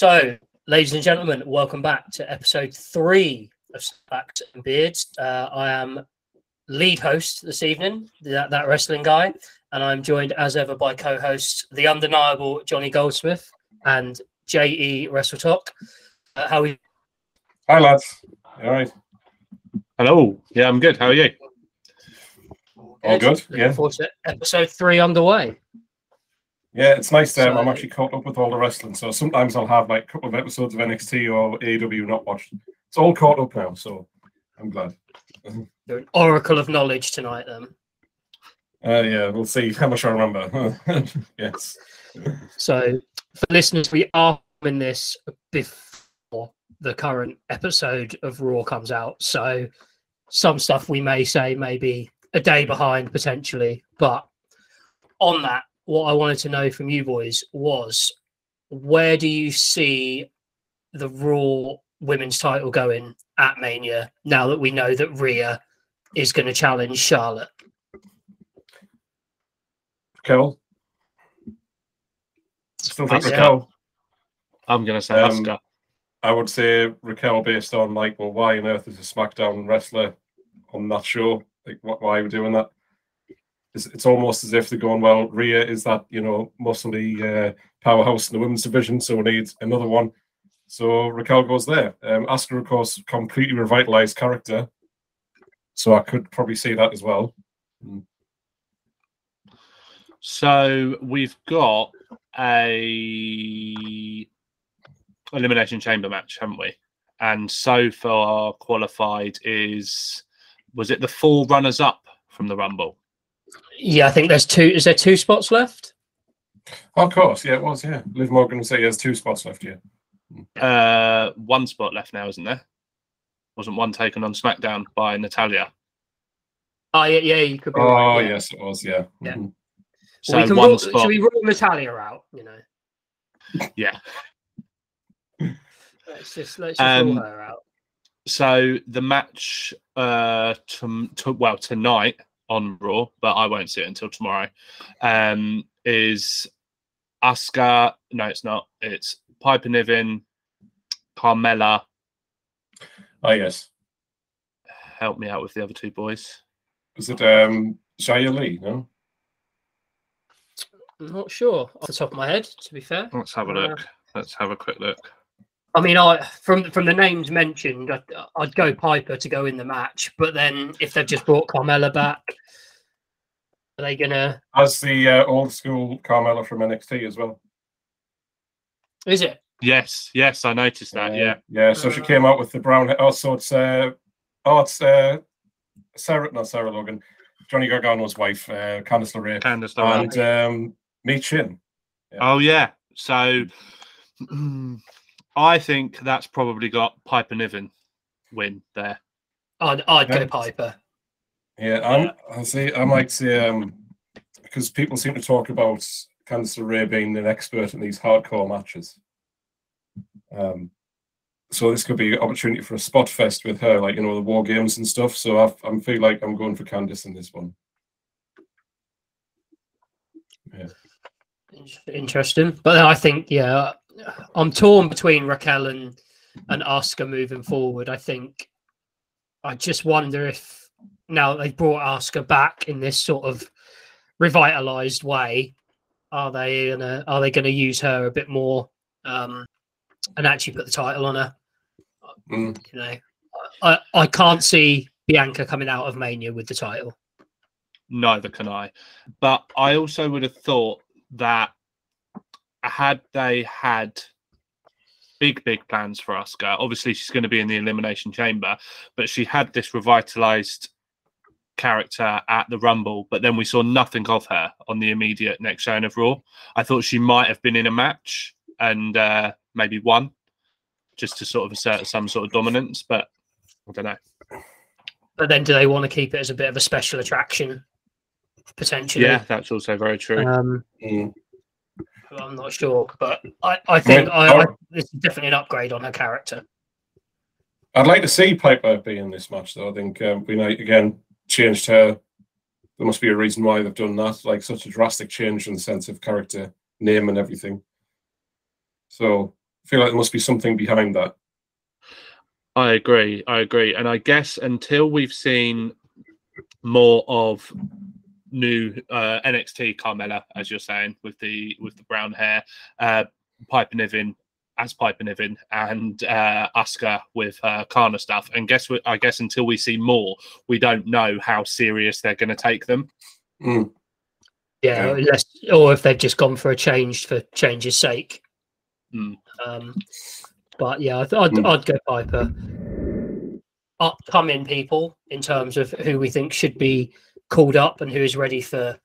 So, ladies and gentlemen, welcome back to episode three of Fact and Beards. Uh, I am lead host this evening, that, that wrestling guy, and I'm joined as ever by co-hosts the undeniable Johnny Goldsmith and JE Wrestle Talk. Uh, how are you? Hi, lads. All right. Hello. Yeah, I'm good. How are you? All good. Looking Yeah. episode three underway. Yeah, it's nice. Um, I'm actually caught up with all the wrestling. So sometimes I'll have like a couple of episodes of NXT or AEW not watched. It's all caught up now. So I'm glad. You're an oracle of knowledge tonight, then. Uh, yeah, we'll see how much I remember. yes. So, for listeners, we are in this before the current episode of Raw comes out. So, some stuff we may say maybe a day behind potentially. But on that, what I wanted to know from you boys was where do you see the Raw women's title going at Mania now that we know that Rhea is going to challenge Charlotte? Raquel. Still think Raquel. I'm going to say Um, Asuka. I would say Raquel based on like, well, why on earth is a SmackDown wrestler on that show? Like, what, why are we doing that? It's, it's almost as if they're going, well, Rhea is that, you know, muscly uh, powerhouse in the women's division, so we need another one. So Raquel goes there. Um, Asuka, of course, completely revitalized character. So I could probably see that as well. So we've got a elimination chamber match, haven't we? And so far qualified is was it the four runners up from the Rumble? Yeah, I think there's two. Is there two spots left? Of course, yeah, it was, yeah. Liv Morgan would say he has two spots left, yeah. Uh, one spot left now, isn't there? Wasn't one taken on SmackDown by Natalya? Oh yeah, yeah, you could be. Oh, right, yeah. yes, it was, yeah. Yeah. Mhm. So we can one rule, spot. Should we rule Natalya out? You know, Yeah. let's just let's just Um, rule her out. So the match, uh, to, to, well tonight on Raw, but I won't see it until tomorrow. Um, is Asuka? No, it's not. It's Piper Niven, Carmella. Oh, yes. Help me out with the other two boys. Was it um, Shia Lee, no? I'm not sure off the top of my head. To be fair, Let's have a Uh, look. Let's have a quick look. I mean, I from from the names mentioned, I'd, I'd go Piper to go in the match. But then if they've just brought Carmella back, are they gonna? As the uh, old school Carmella from NXT as well. Is it? Yes, yes, I noticed that. Uh, Yeah, Yeah, so she came out with the brown hair. Oh, so it's uh oh it's uh Sarah not Sarah Logan, Johnny Gargano's wife, uh Candice LeRae. Candice LeRae. And um Mi Chin. Oh yeah. So I think that's probably got Piper Niven win there. I'd I'd go Piper. Yeah, I'm I see I might say um because people seem to talk about Candice LeRae being an expert in these hardcore matches. Um so this could be an opportunity for a spot fest with her, like you know the war games and stuff. So I, I feel like I'm going for Candice in this one. Yeah. Interesting, but then I think yeah, I'm torn between Raquel and and Asuka moving forward. I think I just wonder if now they've brought Asuka back in this sort of revitalized way, are they gonna are they gonna use her a bit more um, and actually put the title on her? Mm. You know, I I can't see Bianca coming out of Mania with the title. Neither can I. But I also would have thought that had they had big, big plans for Asuka. obviously she's going to be in the Elimination Chamber, but she had this revitalized character at the Rumble, but then we saw nothing of her on the immediate next showing of Raw. I thought she might have been in a match and uh, maybe won just to sort of assert some sort of dominance, but I don't know. But then, do they want to keep it as a bit of a special attraction potentially? Yeah, that's also very true. Um, Mm. I'm not sure, but I, I think Well, I, I, this is definitely an upgrade on her character. I'd like to see Piper be in this match, though. I think um, we might again changed her. There must be a reason why they've done that, like such a drastic change in the sense of character, name, and everything. So I feel like there must be something behind that. I agree. I agree. And I guess until we've seen more of new uh, NXT Carmella, as you're saying, with the with the brown hair, uh, Piper Niven as Piper Niven, and uh, Asuka with uh, Kana stuff. And guess what? I guess until we see more, we don't know how serious they're going to take them. Mm. Yeah, Yeah. unless or if they've just gone for a change for change's sake. Mm. Um, but yeah, I th- I'd, Mm. I'd go Piper. Upcoming people in terms of who we think should be called up and who is ready for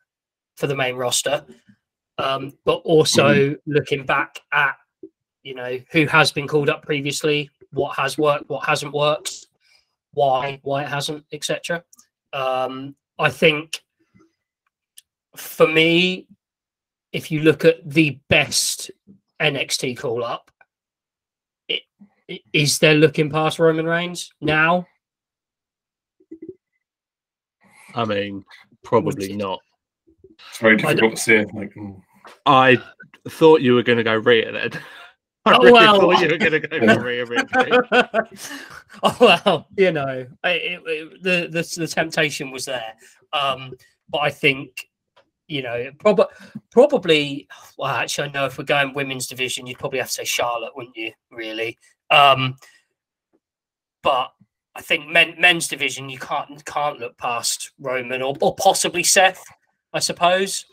for the main roster. Um, but also looking back at you know who has been called up previously, what has worked, what hasn't worked, why why it hasn't, etc. Um, I think for me, if you look at the best NXT call up, it, it, is there looking past Roman Reigns now? I mean, probably not. It's very difficult to say. Like, mm. I thought you were going to go Rhea then. I Oh, really well. thought you were going to go Yeah. for Rhea Ripley. oh well, you know, I- it, it, the, the the temptation was there, um, but I think you know, prob- probably. Well, actually, I know if we're going women's division, you'd probably have to say Charlotte, wouldn't you? Really, um, but I think men, men's division, you can't can't look past Roman or, or possibly Seth, I suppose.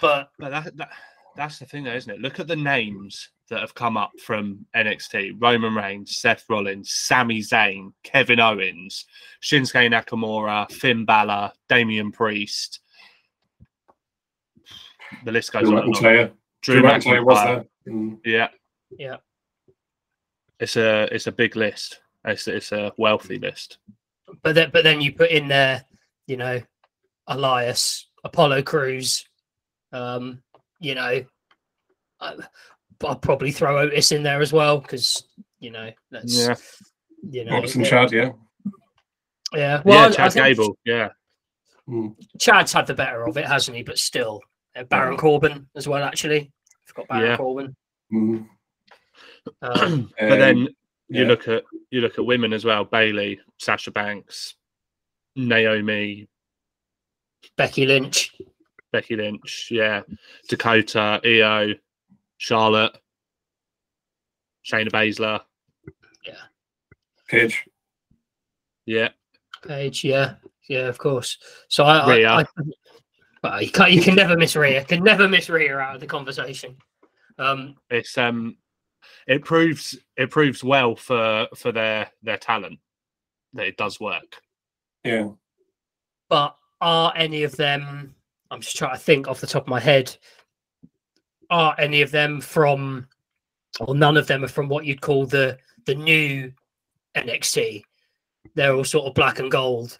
But But that, that that's the thing, though, isn't it? Look at the names that have come up from NXT: Roman Reigns, Seth Rollins, Sami Zayn, Kevin Owens, Shinsuke Nakamura, Finn Balor, Damian Priest. The list goes Drew on. McIntyre. Drew Drew McIntyre was there. Mm. Yeah, yeah, it's a it's a big list. It's it's a wealthy list. but then but then you put in there, you know, Elias, Apollo Crews, um, you know, I, I'll probably throw Otis in there as well because you know that's Yeah, you know Otis and uh, Chad, yeah. yeah well yeah, Chad Gable. Yeah, Mm. Chad's had the better of it hasn't he but still uh, Baron Corbin as well actually forgot Baron Yeah. Corbin Mm. um, but then you yeah. look at you look at women as well: Bayley, Sasha Banks, Naomi, Becky Lynch. Becky Lynch, yeah, Dakota, Io, Charlotte, Shayna Baszler, yeah, Paige. yeah, Paige yeah. Yeah of course. So I, Rhea. I, I well, you, can't, you can never miss Rhea. Can never miss Rhea out of the conversation. Um it's um, it proves it proves well for for their their talent that it does work. Yeah. but are any of them i'm just trying to think off the top of my head are any of them from or none of them are from what you'd call the the new nxt they're all sort of black and gold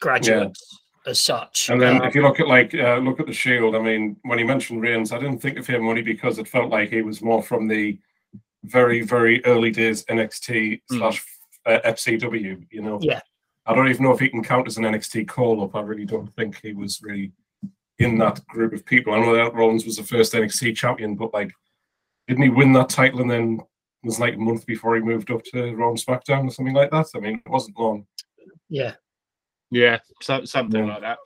graduates as such And then Um, if you look at like uh, look at the Shield, I mean, when you mentioned Reigns, I didn't think of him only because it felt like he was more from the very very early days NXT Mm. slash uh, FCW. You know. Yeah. I don't even know if he can count as an NXT call up. I really don't think he was really in that group of people. I know that Rollins was the first NXT champion, but like, didn't he win that title and then it was like a month before he moved up to Raw and SmackDown or something like that? I mean, it wasn't long. yeah Yeah, so, something Yeah. like that.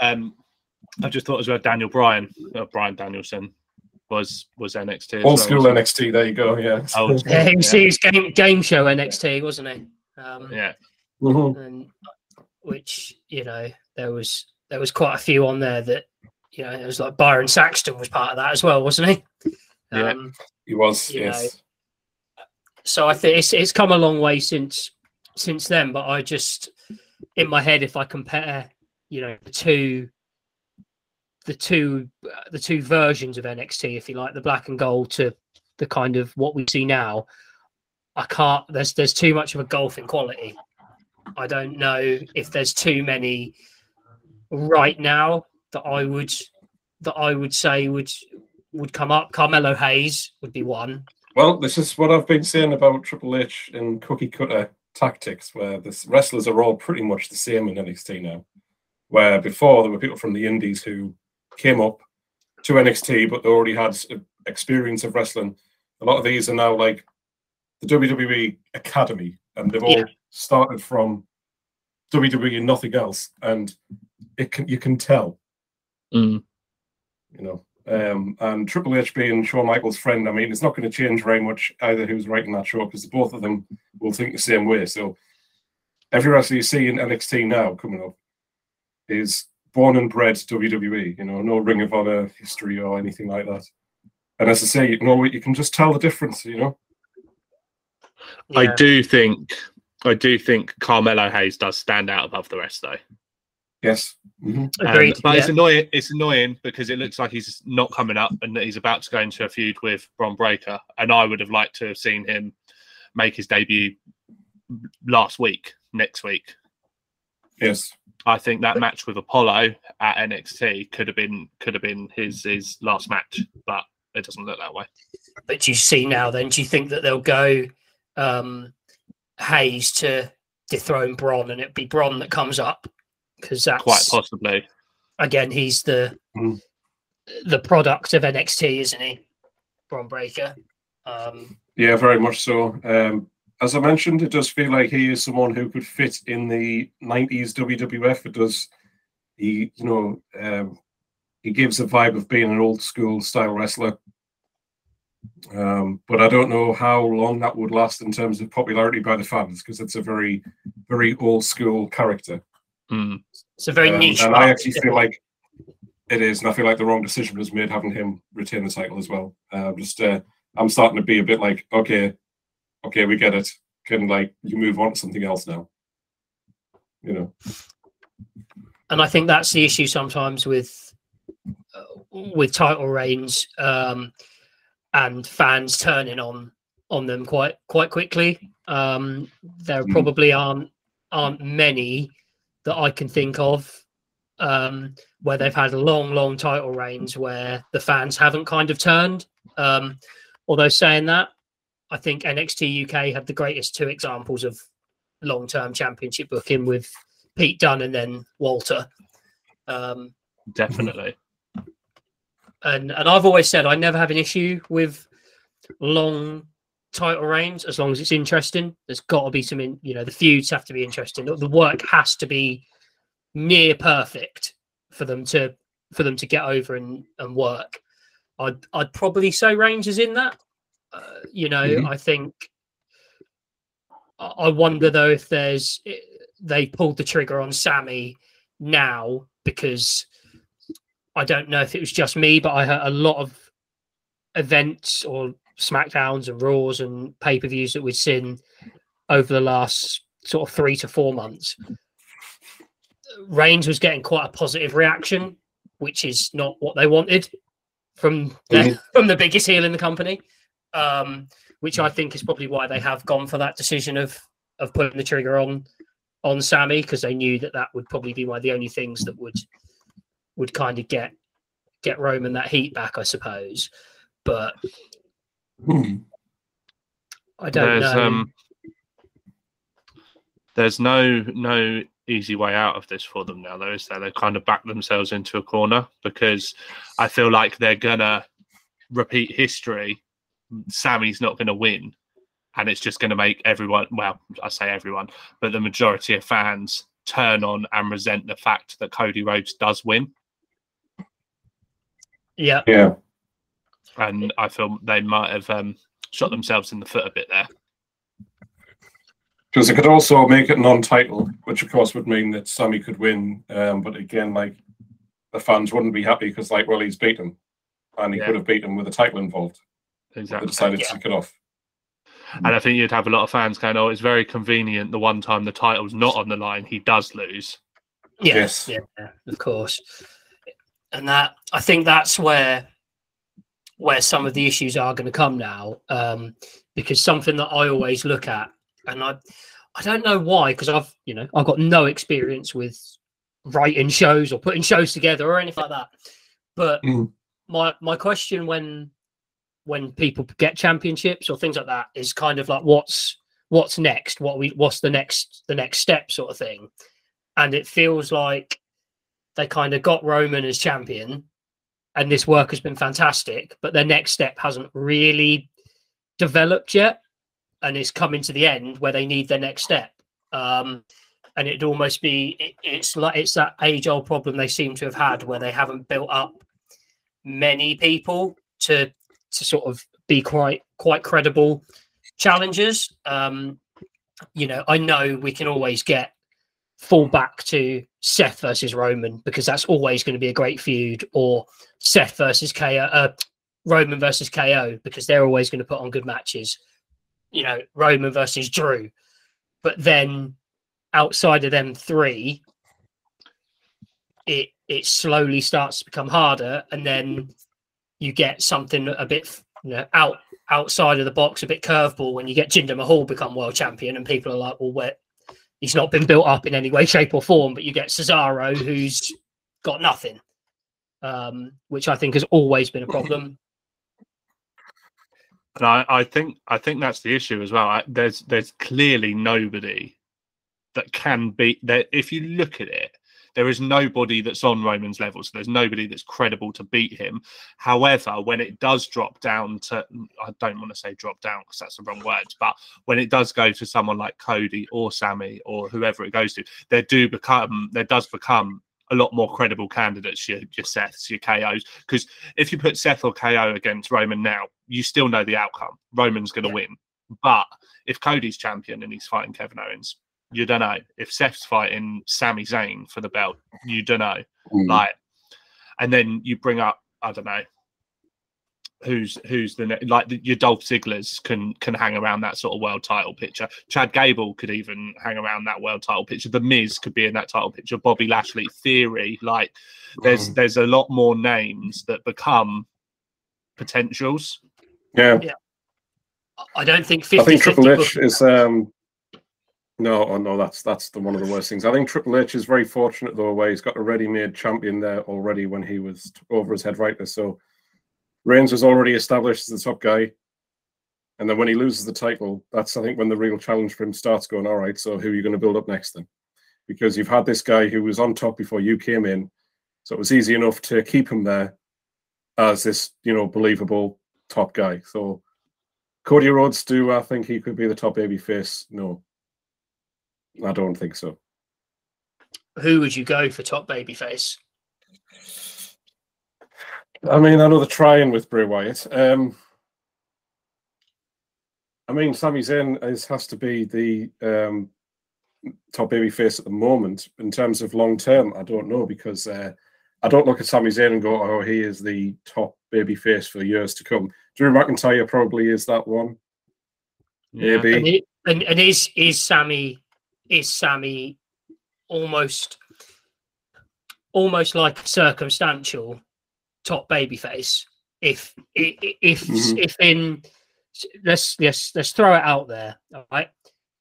Um, I just thought as well, Daniel Bryan, uh, Bryan Danielson, was was NXT. Old well, school wasn't NXT. There you go. Yeah. he? Old school, yeah, he was, yeah. he was game, game show nxt wasn't he um yeah. Mhm. and which you know there was there was quite a few on there that you know it was like byron saxton was part of that as well wasn't he Yeah. um He was. You yes. so I think it's it's come a long way since since then. But I just in my head, if I compare, you know, the two the two the two versions of NXT, if you like, the black and gold to the kind of what we see now, I can't. There's there's too much of a gulf in quality. I don't know if there's too many right now that I would that I would say would would come up. Carmelo Hayes would be one. Well, this is what I've been saying about Triple H and cookie cutter tactics, where the wrestlers are all pretty much the same in NXT now. Where before there were people from the Indies who came up to NXT, but they already had experience of wrestling a lot of these are now like the WWE Academy, and they've all Yeah. started from WWE and nothing else, and it can you can tell, Mm. you know. Um, and Triple H being Shawn Michaels' friend, I mean, it's not going to change very much either who's writing that show because both of them will think the same way. So every wrestler you see in NXT now coming up is born and bred WWE, you know, no Ring of Honor history or anything like that. And as I say, you know, you can just tell the difference, you know. I do think I do think Carmelo Hayes does stand out above the rest though. Yes. hmm Um, Agreed. but it's annoying. It's annoying because it looks like he's not coming up, and that he's about to go into a feud with Bron Breakker. And I would have liked to have seen him make his debut last week, next week. Yes. I think that match with Apollo at NXT could have been could have been his his last match, but it doesn't look that way. But do you see now then? Do you think that they'll go um, Hayes to dethrone Bron and it'd be Bron that comes up? Because that's Quite possibly. again, he's the Mm. the product of NXT, isn't he? Bron Breakker. Um, Yeah, very much so. Um, as I mentioned, it does feel like he is someone who could fit in the '90s WWF. It does. He, you know, um, he gives a vibe of being an old school style wrestler. Um, but I don't know how long that would last in terms of popularity by the fans because it's a very, very old school character. Mm. it's a very Um, niche. and I actually feel it? like it is, and I feel like the wrong decision was made having him retain the title as well. Um, just, uh, I'm starting to be a bit like, okay, okay, we get it. Can like you move on to something else now? You know, and I think that's the issue sometimes with uh, with title reigns um, and fans turning on on them quite quite quickly. Um, there Mhm. probably aren't aren't many that I can think of um, where they've had long long title reigns where the fans haven't kind of turned. Um, although saying that, I think NXT UK had the greatest two examples of long term championship booking with Pete Dunne and then Walter. Um, Definitely. and and I've always said I never have an issue with long title reigns as long as it's interesting. There's got to be some, in, you know, the feuds have to be interesting. The work has to be near perfect for them to for them to get over and and work. I'd I'd probably say is in that. Uh, you know, Mhm. I think. I I wonder though if there's they pulled the trigger on Sami now because I don't know if it was just me, but I heard a lot of events or SmackDowns and Raws and pay per views that we've seen over the last sort of three to four months. Reigns was getting quite a positive reaction, which is not what they wanted from the, Mhm. from the biggest heel in the company. Um, which I think is probably why they have gone for that decision of of putting the trigger on on Sami because they knew that that would probably be one of the only things that would would kind of get get Roman that heat back, I suppose. But I don't there's know. um there's no no easy way out of this for them now though is there they kind of back themselves into a corner because i feel like they're gonna repeat history. Sami's not gonna win and it's just gonna make everyone well i say everyone but the majority of fans turn on and resent the fact that cody rhodes does win. Yeah, yeah, and i feel they might have um shot themselves in the foot a bit there because it could also make it non-title, which of course would mean that Sami could win. Um, but again, like the fans wouldn't be happy because, like, well, he's beaten, and he Yeah. could have beaten with a title involved. They exactly decided Yeah. to take it off. And I think you'd have a lot of fans going, "Oh, it's very convenient. The one time the title's not on the line, he does lose." yeah, Yes. yeah, of course. And that I think that's where where some of the issues are going to come now, um, because something that I always look at, and I I don't know why, because I've you know I've got no experience with writing shows or putting shows together or anything like that, but Mm. my my question when when people get championships or things like that is kind of like what's what's next? What we what's the next the next step sort of thing? And it feels like they kind of got roman as champion and this work has been fantastic but their next step hasn't really developed yet, and it's coming to the end where they need their next step. Um, and it'd almost be it, it's like it's that age old problem they seem to have had where they haven't built up many people to to sort of be quite quite credible challengers. Um, you know, I know we can always get fall back to Seth versus Roman because that's always going to be a great feud, or Seth versus KO, uh, Roman versus KO because they're always going to put on good matches. You know, Roman versus Drew, but then outside of them three, it it slowly starts to become harder, and then you get something a bit you know out outside of the box, a bit curveball when you get Jinder Mahal become world champion, and people are like, well, where he's not been built up in any way, shape, or form, but you get Cesaro who's got nothing, um, which I think has always been a problem. And I, I think I think that's the issue as well. I, there's there's clearly nobody that can beat that. If you look at it, there is nobody that's on Roman's level. So there's nobody that's credible to beat him. However, when it does drop down to, I don't want to say drop down because that's the wrong words, but when it does go to someone like Cody or Sami or whoever it goes to, there do become there does become a lot more credible candidates, your, your Seths, your KOs. Because if you put Seth or KO against Roman now, you still know the outcome. Roman's going to yeah. win. But if Cody's champion and he's fighting Kevin Owens, you don't know. If Seth's fighting Sami Zayn for the belt, you don't know. Mm. Like, and then you bring up, I don't know, who's who's the like the, your Dolph Ziggler's can can hang around that sort of world title picture. Chad Gable could even hang around that world title picture. The Miz could be in that title picture. Bobby Lashley, Theory, like there's mm. there's a lot more names that become potentials. Yeah. yeah. I don't think 50, I think Triple H is um no, oh no, that's that's the one of the worst things. I think Triple H is very fortunate though, where he's got a ready-made champion there already when he was over his head writer. So Reigns was already established as the top guy. And then when he loses the title, that's I think when the real challenge for him starts going, all right, so who are you going to build up next then? Because you've had this guy who was on top before you came in. So it was easy enough to keep him there as this, you know, believable top guy. So Cody Rhodes, do I think he could be the top baby face? No. I don't think so. Who would you go for top baby face? I mean, I know they're trying with Bray Wyatt. Um, I mean, Sami Zayn is, has to be the um, top baby face at the moment. In terms of long term, I don't know because uh, I don't look at Sami Zayn and go, "Oh, he is the top baby face for years to come." Drew McIntyre probably is that one. Yeah. Maybe. And, it, and, and is is Sami is Sami almost almost like circumstantial top babyface. If if mm-hmm. if in let's let's let's throw it out there. All right,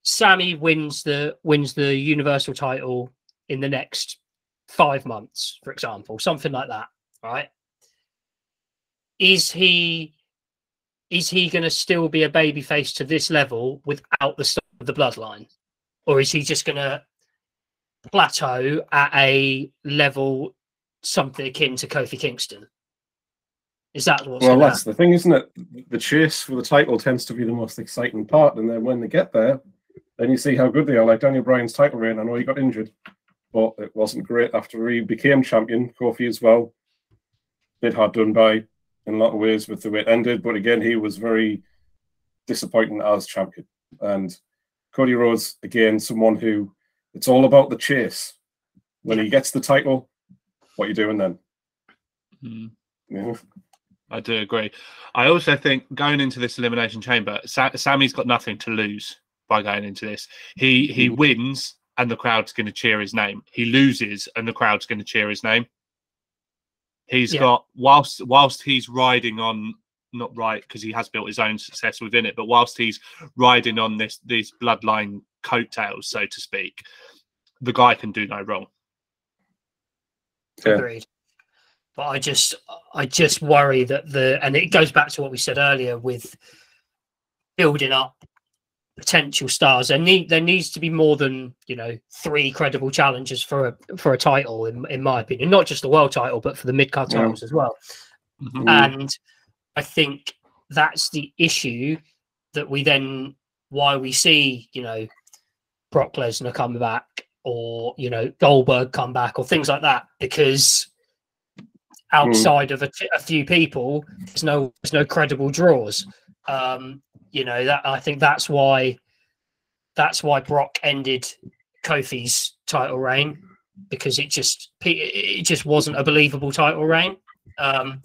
sami wins the wins the Universal title in the next five months, for example, something like that. Right? Is he is he going to still be a babyface to this level without the start of the bloodline, or is he just going to plateau at a level something akin to Kofi Kingston? Is that what's well? That's the thing, isn't it? The chase for the title tends to be the most exciting part, and then when they get there, then you see how good they are. Like Daniel Bryan's title reign, I know he got injured, but it wasn't great after he became champion. Kofi as well, bit hard done by in a lot of ways with the way it ended. But again, he was very disappointing as champion. And Cody Rhodes, again, someone who it's all about the chase. When he gets the title, what are you doing then? Mm. Yeah. I do agree. I also think going into this elimination chamber, Sa- Sami's got nothing to lose by going into this. He he mm. wins and the crowd's going to cheer his name. He loses and the crowd's going to cheer his name. He's yeah. got whilst whilst he's riding on not right because he has built his own success within it, but whilst he's riding on this these bloodline coattails, so to speak, the guy can do no wrong. Yeah. Agreed but I just I just worry that the and it goes back to what we said earlier with building up potential stars. There need there needs to be more than you know three credible challenges for a for a title in in my opinion, not just the world title, but for the mid card titles as well. Mm-hmm. And I think that's the issue that we then why we see you know Brock Lesnar come back or you know Goldberg come back or things like that because outside of a, a few people, there's no there's no credible draws. Um, you know that I think that's why that's why Brock ended Kofi's title reign because it just it just wasn't a believable title reign. Um,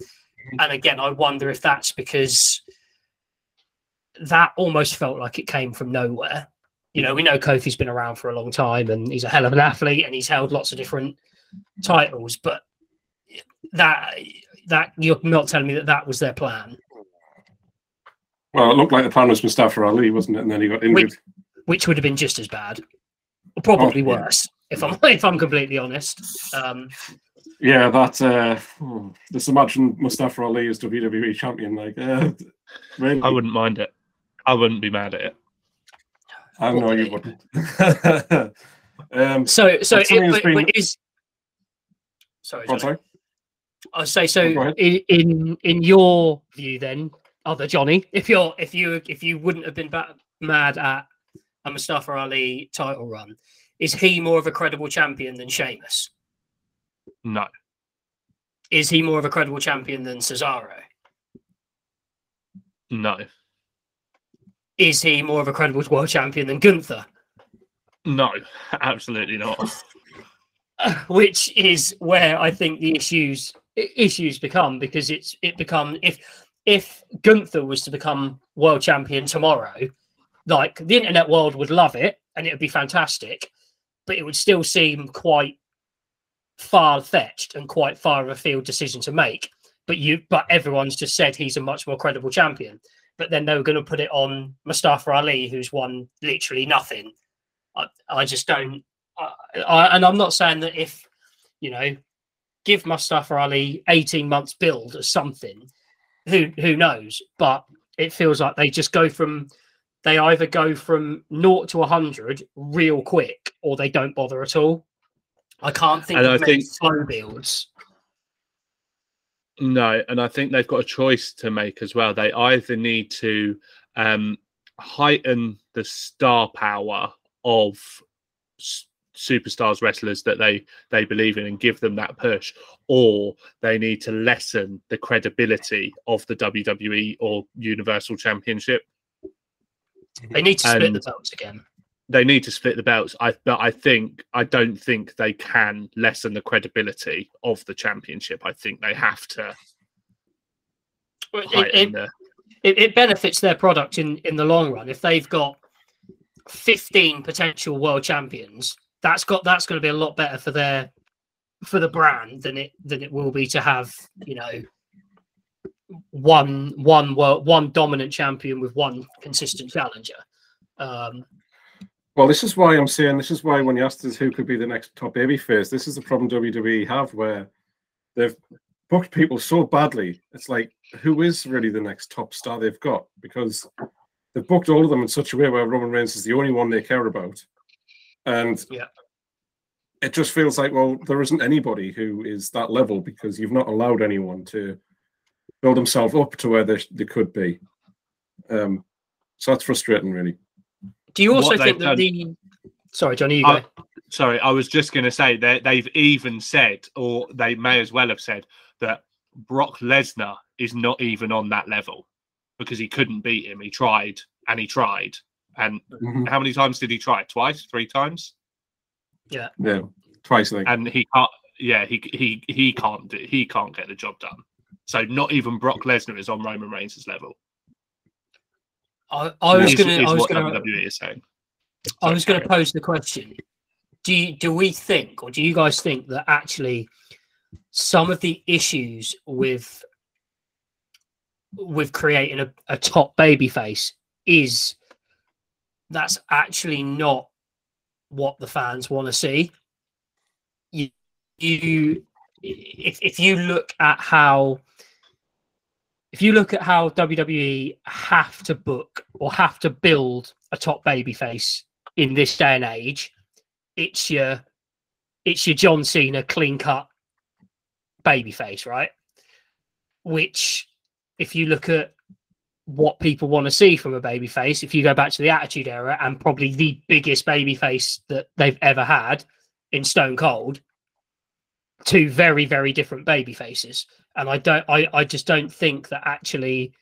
and again, I wonder if that's because that almost felt like it came from nowhere. You know, we know Kofi's been around for a long time and he's a hell of an athlete and he's held lots of different titles, but that that you're not telling me that that was their plan. Well, it looked like the plan was Mustafa Ali, wasn't it? And then he got injured. Which, which would have been just as bad, or probably Oh, yeah. worse, if I'm if I'm completely honest. Um, Yeah, that. Uh, hmm, just imagine Mustafa Ali as WWE champion. Like, uh, really? I wouldn't mind it. I wouldn't be mad at it. I know you wouldn't. um, so so it, but, been- but is sorry, what, Johnny. sorry? I say so Go in, in in your view then, other Johnny, if you're if you if you wouldn't have been ba- mad at a Mustafa Ali title run, is he more of a credible champion than Sheamus? No, Is he more of a credible champion than Cesaro? no, Is he more of a credible world champion than Gunther? no, absolutely not. which is where I think the issues issues become because it's it become if if Gunther was to become world champion tomorrow, like the internet world would love it and it would be fantastic, but it would still seem quite far fetched and quite far of a field decision to make. But you but everyone's just said he's a much more credible champion. But then they were going to put it on Mustafa Ali, who's won literally nothing. I, I just don't I, I, and I'm not saying that if you know, give Mustafa Ali 18 months build or something, who who knows? But it feels like they just go from they either go from naught to 100 real quick or they don't bother at all. I can't think And of I think- slow builds. No, and I think they've got a choice to make as well. They either need to um, heighten the star power of s- superstars wrestlers that they they believe in and give them that push, or they need to lessen the credibility of the WWE or Universal Championship. They need to split And- the belts again. They need to split the belts. I but I think I don't think they can lessen the credibility of the championship. I think they have to It, it, the it, it benefits their product in in the long run if they've got 15 potential world champions that's got that's going to be a lot better for their for the brand than it than it will be to have you know one one world one dominant champion with one consistent challenger um Well, this is why I'm saying this is why when you asked us who could be the next top baby face, this is the problem WWE have where they've booked people so badly. It's like who is really the next top star they've got because they've booked all of them in such a way where Roman Reigns is the only one they care about, and Yeah. it just feels like well there isn't anybody who is that level because you've not allowed anyone to build themselves up to where they, they could be. Um, so that's frustrating, really. Do you also think they've that the sorry johnny you I- oh, sorry, I was just going to say that they've even said, or they may as well have said, that Brock Lesnar is not even on that level because he couldn't beat him. He tried and he tried. And mm-hmm. how many times did he try? Twice, three times, Yeah, Yeah. twice I think. and he can't. Yeah, he he he can't do. He can't get the job done. So not even Brock Lesnar is on Roman Reigns' level. I, I was gonna i was gonna WWE is saying. I was going to pose the question: Do you, do we think, or do you guys think that actually some of the issues with with creating a, a top baby face is that's actually not what the fans want to see? You, you if if you look at how if you look at how WWE have to book or have to build a top baby face in this day and age, it's your it's your John Cena clean cut baby face, right? Which if you look at what people want to see from a babyface. If you go back to the Attitude Era and probably the biggest babyface that they've ever had in Stone Cold, two very very different baby faces and i don't i i just don't think that actually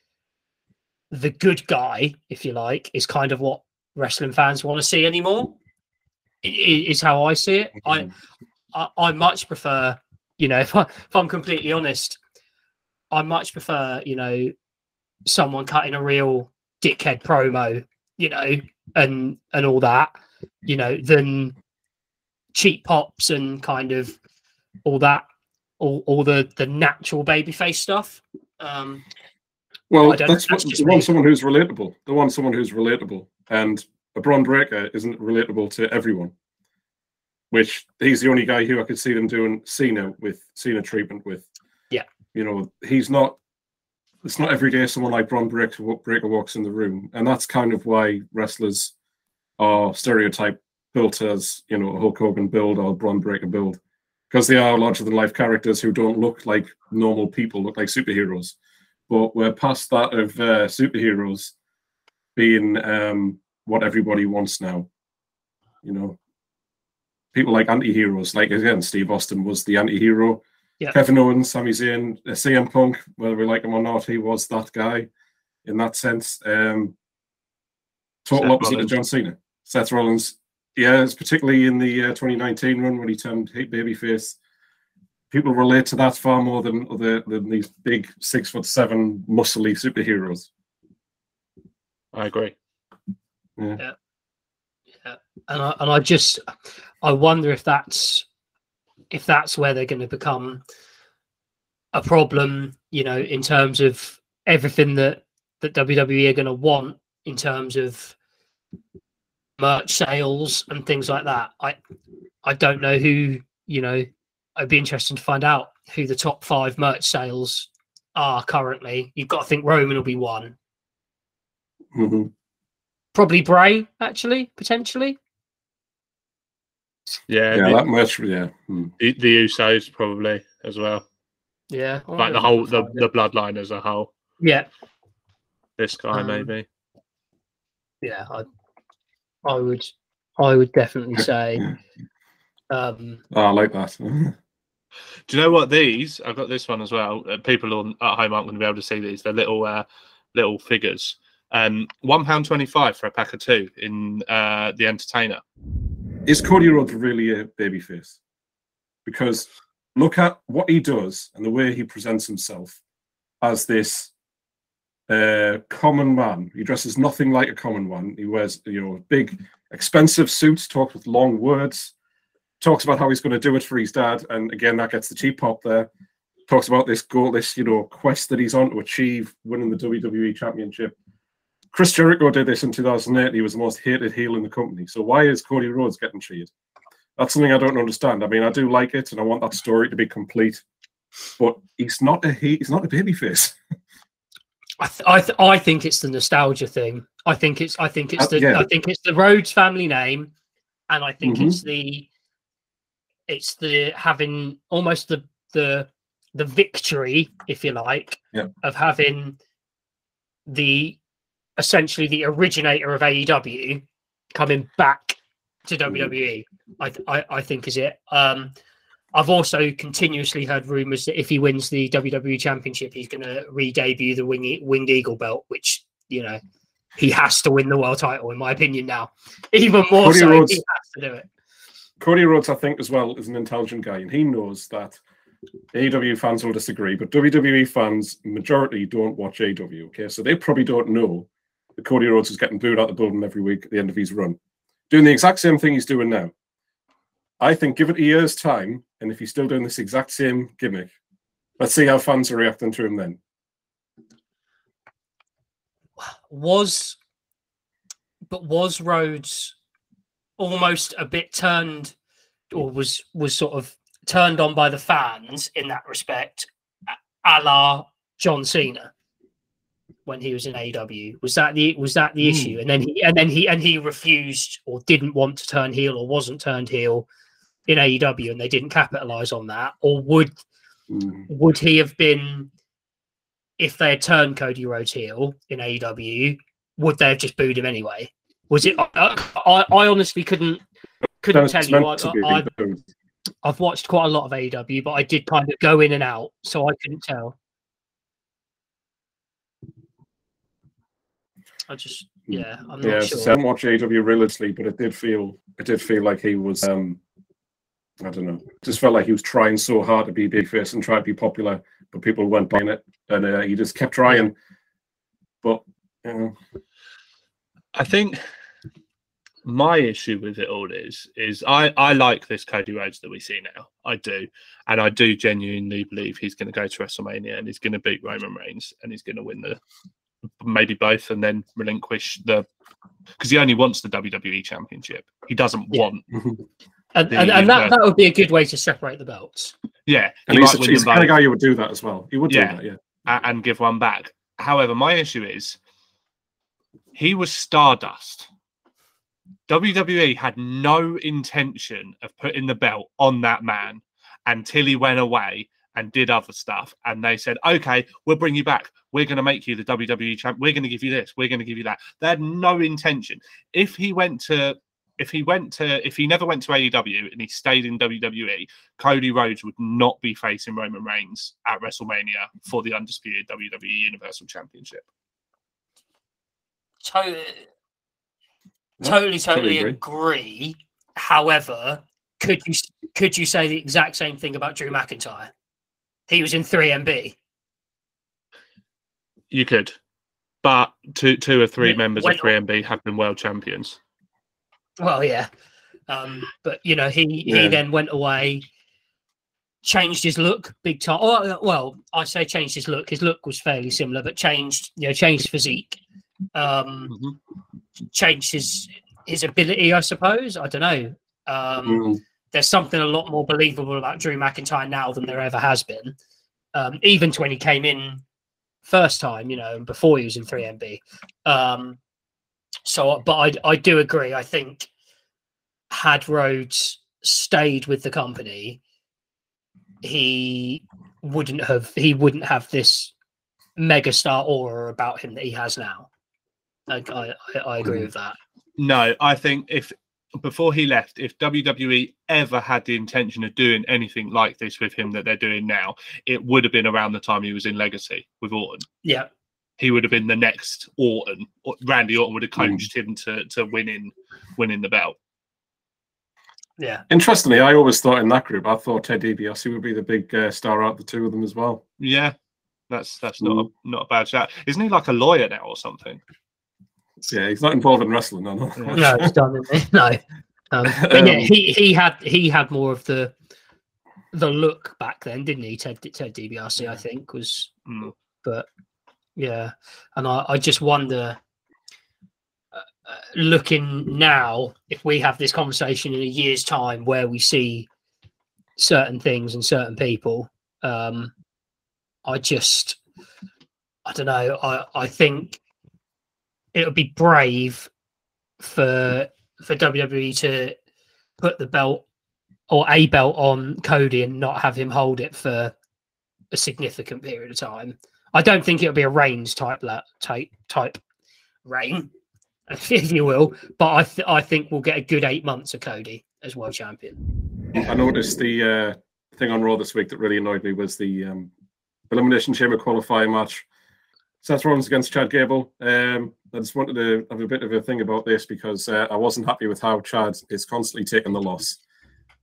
the good guy if you like is kind of what wrestling fans want to see anymore. Is how i see it. I mm. i, I much prefer you know if, I, if i'm completely honest i much prefer you know someone cutting a real dickhead promo you know and and all that you know than cheap pops and kind of all that all, all the the natural babyface stuff um Well, that's what that's just they want someone who's relatable. They want someone who's relatable, and a Bron Breakker isn't relatable to everyone. Which he's the only guy who I could see them doing Cena with Cena treatment with. Yeah. you know, he's not. It's not every day someone like Bron Breakker, Breakker walks in the room, and that's kind of why wrestlers are stereotype built as you know Hulk Hogan build or Bron Breakker build because they are larger than life characters who don't look like normal people, look like superheroes but we're past that of uh, superheroes being um, what everybody wants now. You know, people like anti-heroes, like again, Steve Austin was the anti-hero. Yeah. Kevin Owens, Sami Zayn, uh, CM Punk, whether we like him or not, he was that guy in that sense. Um, total Seth opposite Rollins. of John Cena. Seth Rollins, yeah, it's particularly in the uh, 2019 run when he turned hate babyface people relate to that far more than other than these big six foot seven muscly superheroes. I agree. Yeah. Yeah. And I, and I just I wonder if that's if that's where they're going to become a problem, you know, in terms of everything that that WWE are going to want in terms of merch sales and things like that. I I don't know who you know. It'd be interesting to find out who the top five merch sales are currently. You've got to think Roman will be one, Mhm. probably Bray actually potentially. Yeah, Yeah, the, that much. Yeah, Hmm. the, the Usos probably as well. Yeah, Like the whole the, the bloodline as a whole. yeah. This guy Um, maybe. yeah, I, I would, I would definitely say, um, Oh, I like that. Do you know what these? I've got this one as well. Uh, people on at home aren't going to be able to see these. They're little uh, little figures. Um, one pound twenty five for a pack of two in uh, the Entertainer. Is Cody Rhodes really a babyface? Because look at what he does and the way he presents himself as this uh, common man. He dresses nothing like a common one. He wears, you know, big, expensive suits, talks with long words, talks about how he's going to do it for his dad. And again, that gets the cheap pop there. Talks about this goal, this, you know, quest that he's on to achieve winning the WWE Championship. Chris Jericho did this in 2008. He was the most hated heel in the company. So why is Cody Rhodes getting cheated? That's something I don't understand. I mean, I do like it, and I want that story to be complete. But he's not a he, he's not a babyface. I, th- I, th- I think it's the nostalgia thing. I think it's, I think it's Uh, the, yeah. I think it's the Rhodes family name, and I think Mhm. it's the, it's the having almost the the the victory, if you like, Yeah. of having the essentially the originator of AEW coming back to WWE. I, th- I I think is it. Um, I've also continuously heard rumors that if he wins the WWE Championship, he's going to re-debut the wing, Winged Eagle belt, which you know he has to win the world title, in my opinion. Now, even more Cody so, Rhodes- he has to do it. Cody Rhodes, I think, as well, is an intelligent guy, and he knows that AEW fans will disagree, but WWE fans, majority, don't watch AEW. Okay, so they probably don't know that Cody Rhodes is getting booed out the building every week at the end of his run, doing the exact same thing he's doing now. I think, give it a year's time, and if he's still doing this exact same gimmick, let's see how fans are reacting to him then. Was, but was Rhodes almost a bit turned, or was was sort of turned on by the fans in that respect, a- la John Cena when he was in AEW? Was that the was that the Hmm. issue? And then he and then he and he refused or didn't want to turn heel or wasn't turned heel in AEW, and they didn't capitalize on that, or would Mm. would he have been if they had turned Cody Rhodes heel in AEW, would they have just booed him anyway? Was it? I, I, I honestly couldn't couldn't tell you. meant to be I, I. I've watched quite a lot of AEW, but I did kind of go in and out, so I couldn't tell. I just, yeah, I'm not Yeah, sure. so I watch AEW religiously, but it did feel it did feel like he was um I don't know, just felt like he was trying so hard to be big face and try to be popular, but people weren't buying it, and uh, he just kept trying. But you know, I think my issue with it all is is I I like this Cody Rhodes that we see now. I do, and I do genuinely believe he's going to go to WrestleMania and he's going to beat Roman Reigns and he's going to win the maybe both and then relinquish the because he only wants the WWE Championship. He doesn't want and, the and, and that, that would be a good way to separate the belts. yeah. and he he's, might he's the kind of guy who would do that as well. He would Yeah. do that, yeah. and give one back. However, my issue is he was Stardust. WWE had no intention of putting the belt on that man until he went away and did other stuff. And they said, okay, we'll bring you back. We're going to make you the WWE champ. We're going to give you this. We're going to give you that. They had no intention. If he went to, if he went to, if he never went to AEW and he stayed in WWE, Cody Rhodes would not be facing Roman Reigns at WrestleMania for the undisputed WWE Universal Championship. Totally, totally, totally totally agree. agree. However, could you could you say the exact same thing about Drew McIntyre? He was in 3MB. You could, but two, two or three Yeah, members when- of 3MB have been world champions. Well, yeah, um, but you know, he Yeah. he then went away, changed his look big time. Oh, well, I say changed his look. His look was fairly similar, but changed, you know, changed physique, um, Mhm. changed his his ability. I suppose. I don't know. Um, Mm. there's something a lot more believable about Drew McIntyre now than there ever has been. Um, even to when he came in first time, you know, before he was in 3MB. Um, so, uh, but I, I do agree. I think had Rhodes stayed with the company, he wouldn't have he wouldn't have this megastar aura about him that he has now. I, I, I- I agree with that. No, I think if before he left, if WWE ever had the intention of doing anything like this with him that they're doing now, it would have been around the time he was in Legacy with Orton. Yeah, He would have been the next Orton. Or- Randy Orton would have Mm. coached him to to winning winning the belt. yeah. Interestingly, I always thought in that group, I thought Ted DiBiase would be the big uh, star out of the two of them as well. Yeah, that's that's not a, not a bad shout. Isn't he like a lawyer now or something? Yeah, he's not involved in wrestling, I know. No, it's done. It? No, um, but yeah, Um, he he had he had more of the the look back then, didn't he? Ted Ted DiBiase, I think, was. Mm. But yeah, and I I just wonder, uh, uh, looking now, if we have this conversation in a year's time, where we see certain things and certain people, um, I just I don't know. I I think it would be brave for for WWE to put the belt or a belt on Cody and not have him hold it for a significant period of time. I don't think it'll be a Reigns type type type reign, if you will. But I th- I think we'll get a good eight months of Cody as world champion. I noticed the uh, thing on Raw this week that really annoyed me was the um, Elimination Chamber qualifying match. Seth Rollins against Chad Gable. Um, I just wanted to have a bit of a thing about this because uh, I wasn't happy with how Chad is constantly taking the loss.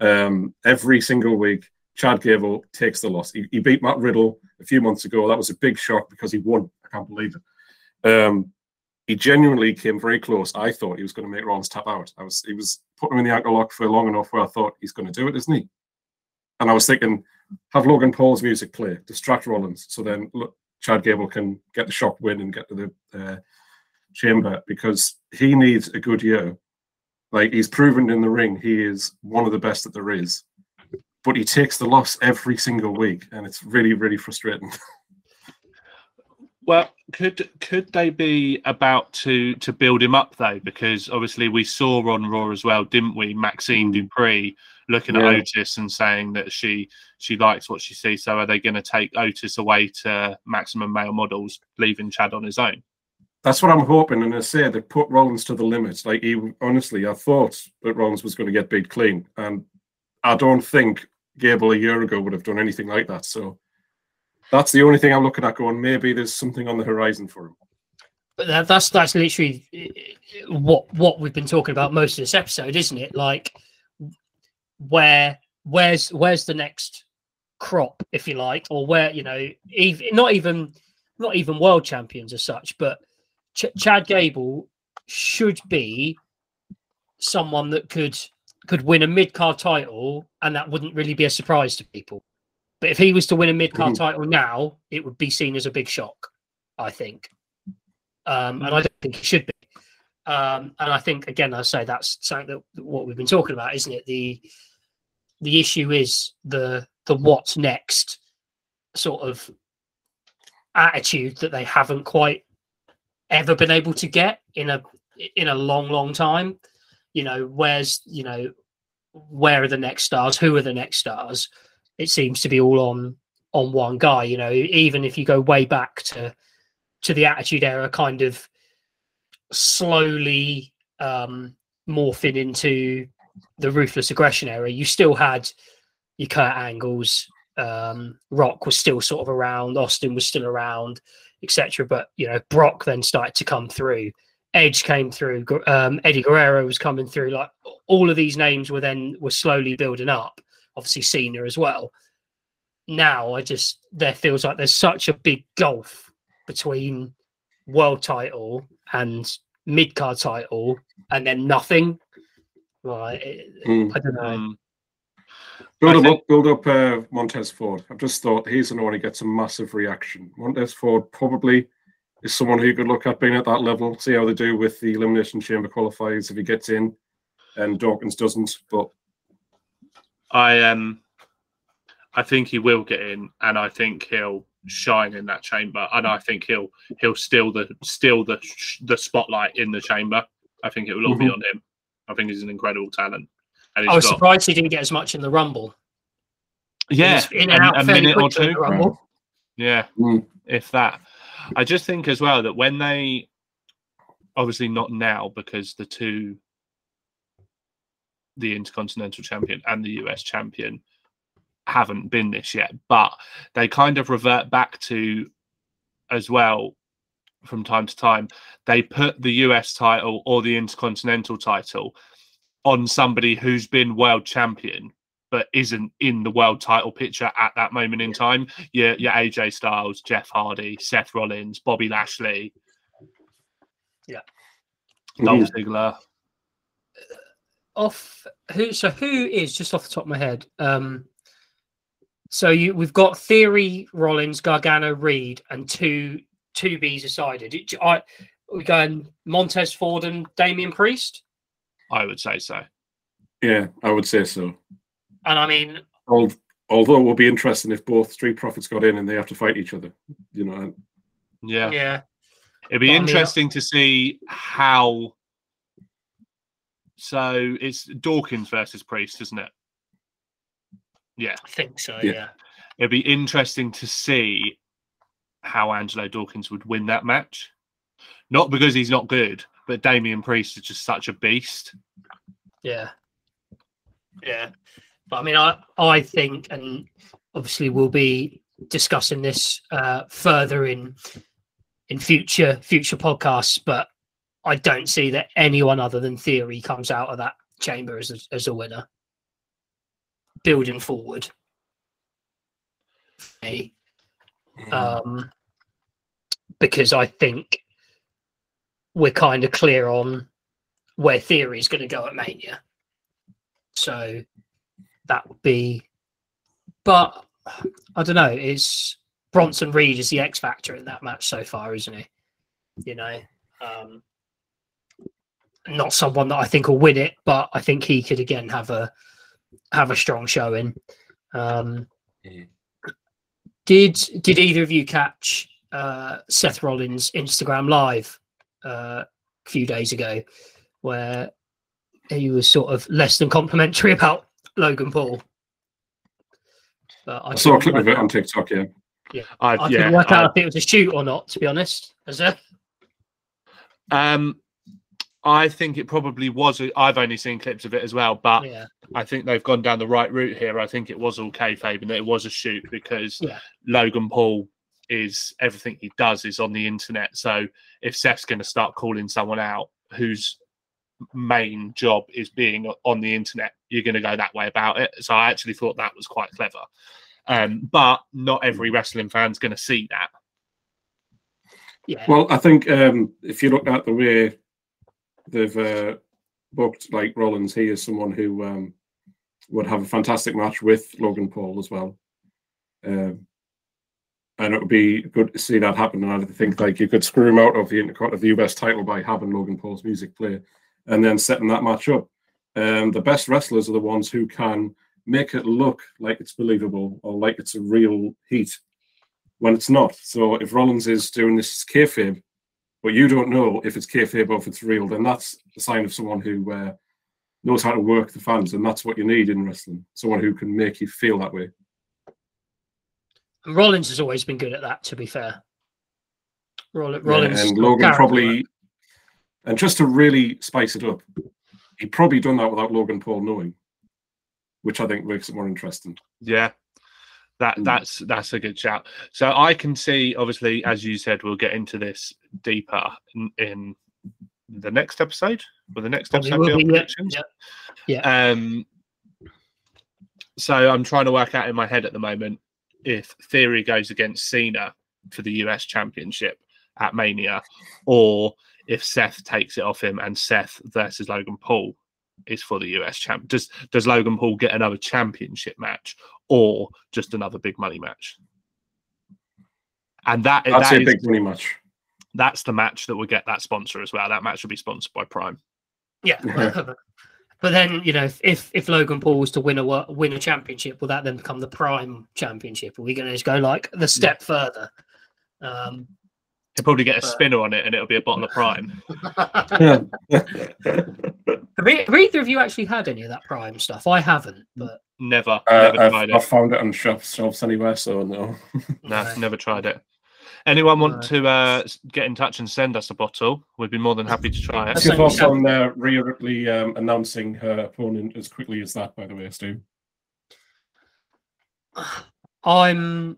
Um, every single week, Chad Gable takes the loss. He, he beat Matt Riddle a few months ago. That was a big shock because he won. I can't believe it. Um, he genuinely came very close. I thought he was going to make Rollins tap out. I was he was putting him in the ankle lock for long enough where I thought he's going to do it, isn't he? And I was thinking, have Logan Paul's music play, distract Rollins, so then look, Chad Gable can get the shock win and get to the uh, chamber because he needs a good year. Like he's proven in the ring, he is one of the best that there is, but he takes the loss every single week, and it's really, really frustrating. Well, could could they be about to to build him up though? Because obviously we saw on Raw as well, didn't we? Maxxine mm. Dupri looking Yeah. at Otis and saying that she she likes what she sees. So are they going to take Otis away to maximum male models, leaving Chad on his own? That's what I'm hoping. And I say they put Rollins to the limit. Like he honestly, I thought that Rollins was going to get beat clean, and I don't think Gable a year ago would have done anything like that. So that's the only thing I'm looking at. Going, maybe there's something on the horizon for him. But that, that's that's literally what what we've been talking about most of this episode, isn't it? Like, where where's where's the next crop, if you like, or where you know, even not even not even world champions as such, but Ch- Chad Gable should be someone that could could win a mid card title, and that wouldn't really be a surprise to people. But if he was to win a mid card Mhm. title now, it would be seen as a big shock. I think um, and I don't think it should be. Um, and I think again, I say that's something that what we've been talking about, isn't it? The the issue is the the what's next sort of attitude that they haven't quite ever been able to get in a in a long, long time. You know, where's you know where are the next stars? Who are the next stars? It seems to be all on on one guy. You know, even if you go way back to to the Attitude Era, kind of slowly um, morphing into the Ruthless Aggression Era, you still had your Kurt Angles. Um, Rock was still sort of around. Austin was still around, etc. But you know, Brock then started to come through. Edge came through. Um, Eddie Guerrero was coming through. Like all of these names were then were slowly building up. Obviously, Cena as well. Now, I just there feels like there's such a big gulf between world title and mid card title, and then nothing. Like Mm. I don't know. Um, Build I him think- up, build up uh, Montez Ford. I've just thought he's the one who gets a massive reaction. Montez Ford probably is someone who you could look at being at that level, see how they do with the Elimination Chamber qualifiers if he gets in and Dawkins doesn't. But I um, I think he will get in, and I think he'll shine in that chamber, and I think he'll he'll steal the steal the the spotlight in the chamber. I think it will all be Mhm. on him. I think he's an incredible talent, and I was got surprised he didn't get as much in the Rumble. Yeah was in a, out a minute or two. Rumble. Yeah, Mm. if that. I just think as well that when they, obviously not now because the two, the Intercontinental Champion and the US Champion, haven't been this yet, but they kind of revert back to, as well, from time to time, they put the US title or the Intercontinental title on somebody who's been world champion but isn't in the world title picture at that moment in time your your AJ Styles, Jeff Hardy, Seth Rollins, Bobby Lashley, yeah, Dolph Mhm. Ziggler. Off who? So who is just off the top of my head? Um, so you we've got Theory, Rollins, Gargano, Reed, and two two B's decided. It, I we going Montez Ford and Damian Priest, I would say so. yeah, I would say so. And I mean Although it would be interesting if both Street Profits got in and they have to fight each other. You know, Yeah, yeah, it'd be But I mean, interesting to see how. So it's Dawkins versus Priest, isn't it? Yeah, I think so. Yeah. Yeah, it'd be interesting to see how Angelo Dawkins would win that match. Not because he's not good, but Damian Priest is just such a beast. yeah, yeah. But I mean, I I think, and obviously we'll be discussing this uh, further in in future future podcasts, but I don't see that anyone other than Theory comes out of that chamber as a, as a winner. Building forward, for me. um, because I think we're kind of clear on where Theory is going to go at Mania. So that would be, but I don't know. Is Bronson Reed is the X factor in that match so far, isn't he? You know, um, not someone that I think will win it, but I think he could again have a have a strong showing. Um, did did either of you catch uh, Seth Rollins Instagram live uh, a few days ago, where he was sort of less than complimentary about Logan Paul. But I saw a clip of work it on TikTok. Yeah, I, yeah I yeah, couldn't work I- out if it was a shoot or not. To be honest, as a Um, I think it probably was. I've only seen clips of it as well, but yeah, I think they've gone down the right route here. I think it was all kayfabe and that it was a shoot because Yeah. Logan Paul is everything he does is on the internet. So if Seth's going to start calling someone out whose main job is being on the internet, you're going to go that way about it. So I actually thought that was quite clever. Um, but not every wrestling fan's going to see that. yeah. Well, I think um, if you look at the way they've uh, booked like Rollins, he is someone who um, would have a fantastic match with Logan Paul as well. Um, and it would be good to see that happen. And I think like you could screw him out of the Intercont of the US title by having Logan Paul's music play and then setting that match up. Um, the best wrestlers are the ones who can make it look like it's believable or like it's a real heat when it's not. So if Rollins is doing this as kayfabe, but you don't know if it's kayfabe or if it's real, then that's a sign of someone who uh, knows how to work the fans, and that's what you need in wrestling. Someone who can make you feel that way. And Rollins has always been good at that. To be fair, Roll- Yeah, Rollins and Logan probably. And just to really spice it up, he probably done that without Logan Paul knowing, which I think makes it more interesting. Yeah. That Mm. that's that's a good shout. So I can see, obviously, as you said, we'll get into this deeper in, in the next episode. Will the next Probably episode will be on be, yeah, yeah. Um. So I'm trying to work out in my head at the moment if Theory goes against Cena for the US Championship at Mania, or if Seth takes it off him and Seth versus Logan Paul is for the US champ. Does does Logan Paul get another championship match or just another big money match? And that, That's that a is- big money match. that's the match that will get that sponsor as well. That match will be sponsored by Prime. Yeah. but then you know, if, if if Logan Paul was to win a win a championship, will that then become the Prime Championship? Are we going to just go like the step further? Um, He'll probably get a spinner on it and it'll be a bottle of Prime. have, have either of you actually had any of that Prime stuff? I haven't, but Never, Uh, never I've, tried it. I've found it on shelves, shelves anywhere, so no. No, No. never tried it. Anyone want No. to uh, get in touch and send us a bottle? We'd be more than happy to try it. That's Your only thoughts on uh, Rhea Ripley um, announcing her opponent as quickly as that, by the way, Stu? I'm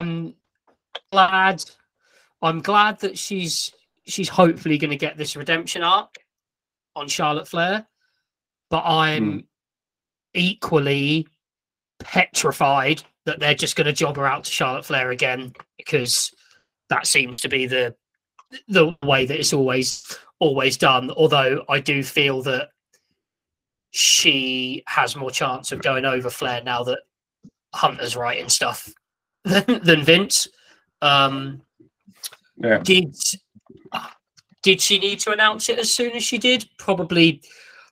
I'm glad I'm glad that she's she's hopefully going to get this redemption arc on Charlotte Flair, but I'm hmm. equally petrified that they're just going to job her out to Charlotte Flair again because that seems to be the the way that it's always always done. Although I do feel that she has more chance of going over Flair now that Hunter's writing stuff than, than Vince. Um, Yeah. did did she need to announce it as soon as she did? Probably,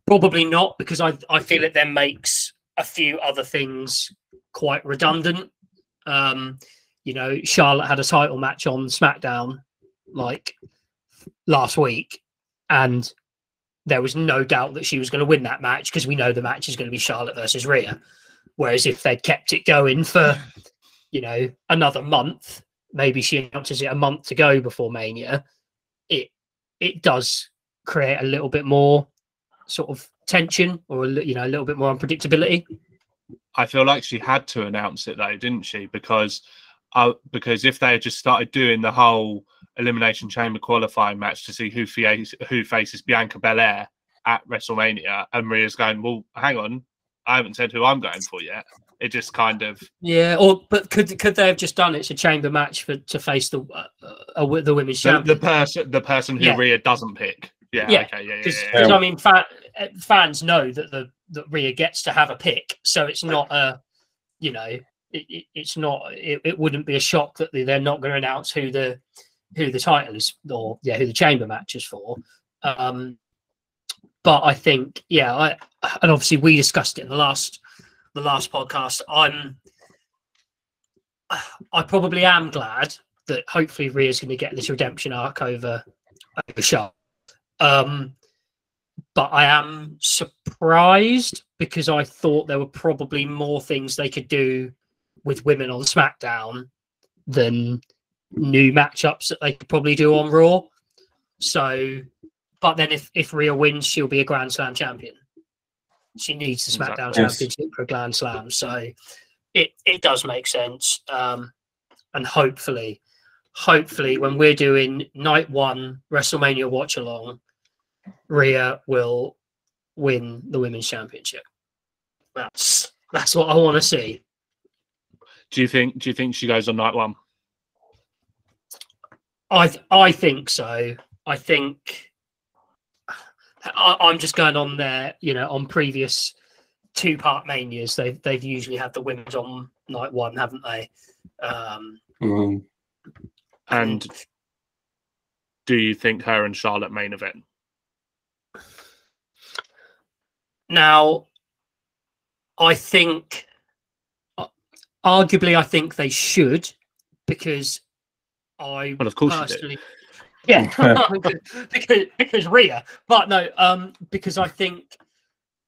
probably not, because I I feel it then makes a few other things quite redundant. Um, you know, Charlotte had a title match on SmackDown like last week, and there was no doubt that she was going to win that match because we know the match is going to be Charlotte versus Rhea. Whereas if they'd kept it going for, you know, another month, maybe she announces it a month to go before Mania, it it does create a little bit more sort of tension or you know a little bit more unpredictability. I feel like she had to announce it though, didn't she? Because uh, because if they had just started doing the whole elimination chamber qualifying match to see who faces who faces Bianca Belair at WrestleMania, and Maria's going, well, hang on, I haven't said who I'm going for yet. It just kind of Yeah, or but could could they have just done? It's a chamber match for to face the uh, uh, the women's the, champion. the person the person who Yeah. Rhea doesn't pick. Yeah, Yeah, okay, yeah, yeah, because yeah, yeah. I mean, fa- uh, fans know that the that Rhea gets to have a pick, so it's not a, you know, it, it, it's not. It, it wouldn't be a shock that they- they're not going to announce who the who the title is or yeah who the chamber match is for. Um, but I think yeah, I and obviously we discussed it in the last the last podcast. I'm I probably am glad that hopefully Rhea's going to get this redemption arc over over Charlotte. Um, but I am surprised because I thought there were probably more things they could do with women on SmackDown than new matchups that they could probably do on Raw. So, but then if if Rhea wins, she'll be a Grand Slam champion. She needs the SmackDown Exactly. Yes. Championship for a Grand Slam, so it it does make sense. Um, and hopefully, hopefully, when we're doing night one WrestleMania watch along, Rhea will win the women's championship. That's that's what I want to see. Do you think? Do you think she goes on night one? I th- I think so. I think I, I'm just going on there. You know, on previous two part manias, they've they've usually had the women's on night one, haven't they? Um, Mm. And do you think her and Charlotte main event? Now, I think, uh, arguably, I think they should because I Well, of course you do. personally, yeah, because because Rhea, but no, um, because I think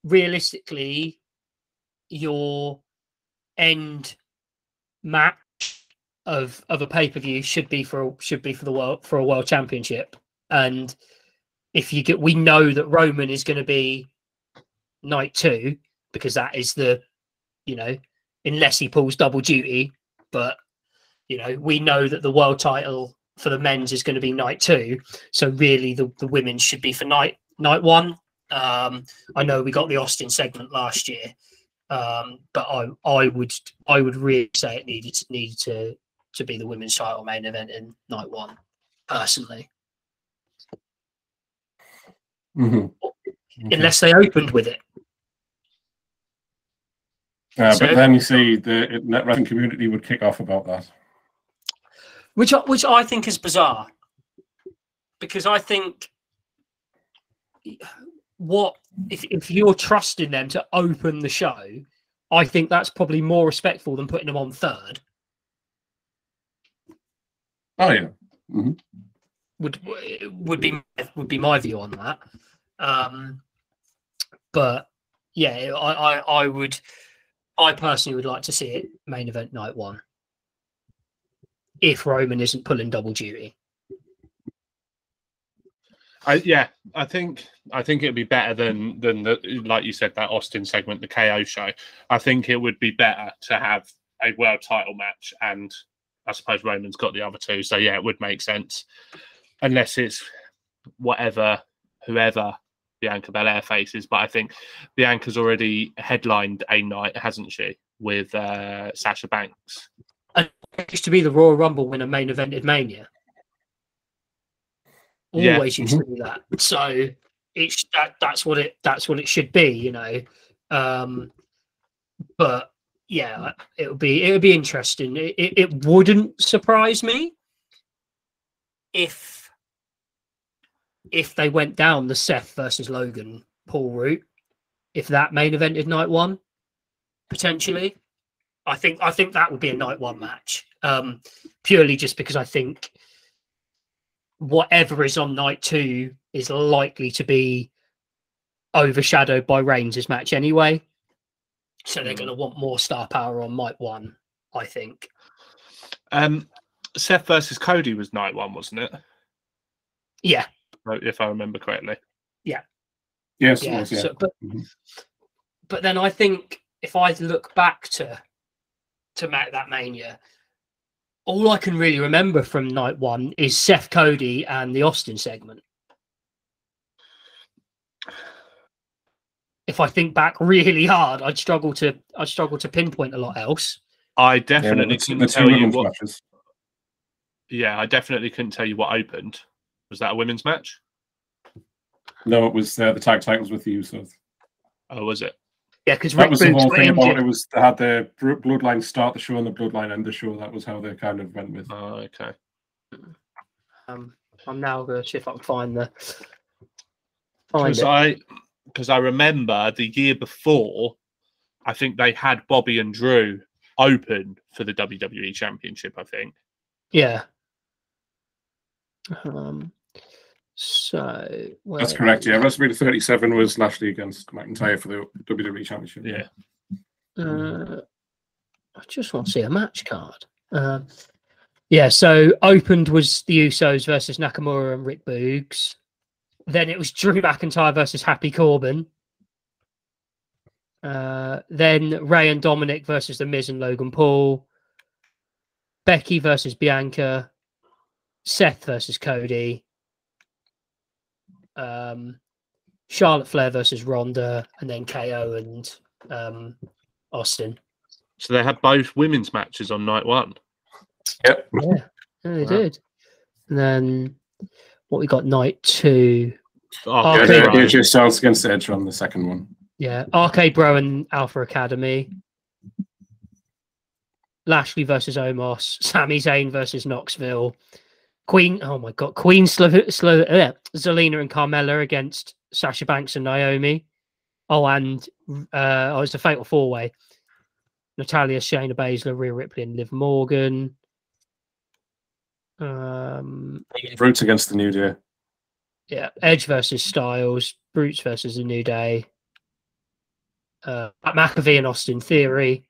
realistically, your end match of of a pay per view should be for should be for the world for a world championship, and if you get, we know that Roman is going to be night two because that is the, you know, unless he pulls double duty, but you know we know that the world title for the men's is going to be night two. So really the, the women's should be for night night one. Um i know we got the austin segment last year um but i i would i would really say it needed needed to to be the women's title main event in night one personally. Mhm. Unless they opened with it. Uh, So- but then you see the net wrestling community would kick off about that. Which I- which I think is bizarre because I think what if if you're trusting them to open the show, I think that's probably more respectful than putting them on third. Oh yeah. Would would be would be my view on that. Um, but yeah, I, I I would I personally would like to see it main event night one. If Roman isn't pulling double duty. I, yeah, I think I think it'd be better than than the like you said that Austin segment, the KO show. I think it would be better to have a world title match, and I suppose Roman's got the other two, so yeah, it would make sense. Unless it's whatever, whoever Bianca Belair faces, but I think Bianca's already headlined a night, hasn't she, with uh, Sasha Banks? It used to be the Royal Rumble winner main evented Mania. Yeah. Always used to be that. So it's that that's what it that's what it should be, you know. Um but yeah, it would be it would be interesting. It, it, it wouldn't surprise me if if they went down the Seth versus Logan Paul route, if that main evented night one, potentially. I think I think that would be a night one match. Um, purely just because I think whatever is on night two is likely to be overshadowed by Reigns' match anyway. So they're going to want more star power on night one, I think. Um, Seth versus Cody was night one, wasn't it? Yeah, If I remember correctly. Yeah. Yes. yeah. was, yeah. So, but Mhm. but then I think if I look back to to make that mania, all I can really remember from night one is Seth Cody and the Austin segment. If I think back really hard, I'd struggle to I'd struggle to pinpoint a lot else. I definitely the, couldn't tell you what. matches. Yeah, I definitely couldn't tell you what opened. Was that a women's match? No, it was uh, the tag titles with the So Oh, was it? Yeah, because that Rick was the whole thing about injured. it. Was they had the Bloodline start the show and the Bloodline end the show. That was how they kind of went with. Oh, okay. Um, I'm now going to see if I can find the find Because. I, because I remember the year before, I think they had Bobby and Drew open for the WWE Championship. I think. Yeah. Um. So That's correct. Yeah, WrestleMania 37 was Lashley against McIntyre for the WWE Championship. Yeah. Uh, I just want to see a match card. Um, yeah, so opened was the Usos versus Nakamura and Rick Boogs. Then it was Drew McIntyre versus Happy Corbin. Uh, then Rey and Dominic versus The Miz and Logan Paul. Becky versus Bianca. Seth versus Cody. Um, Charlotte Flair versus Ronda, and then KO and um, Austin. So they had both women's matches on night one. Yep. Yeah, yeah, they Wow. did. And then what we got night two. Oh, Yeah, Okay. the- right. AJ Styles against Edge on the second one. Yeah, RK-Bro and Alpha Academy. Lashley versus Omos. Sami Zayn versus Knoxville. Queen. Oh my God, Queen Slo- Slo- uh, Zelina and Carmella against Sasha Banks and Naomi. Oh, and uh, oh, it's a fatal four way. Natalya, Shayna Baszler, Rhea Ripley, and Liv Morgan. Um, Brutes against the New Day. yeah, Edge versus Styles, Brutes versus the New Day, uh, McAfee and Austin Theory,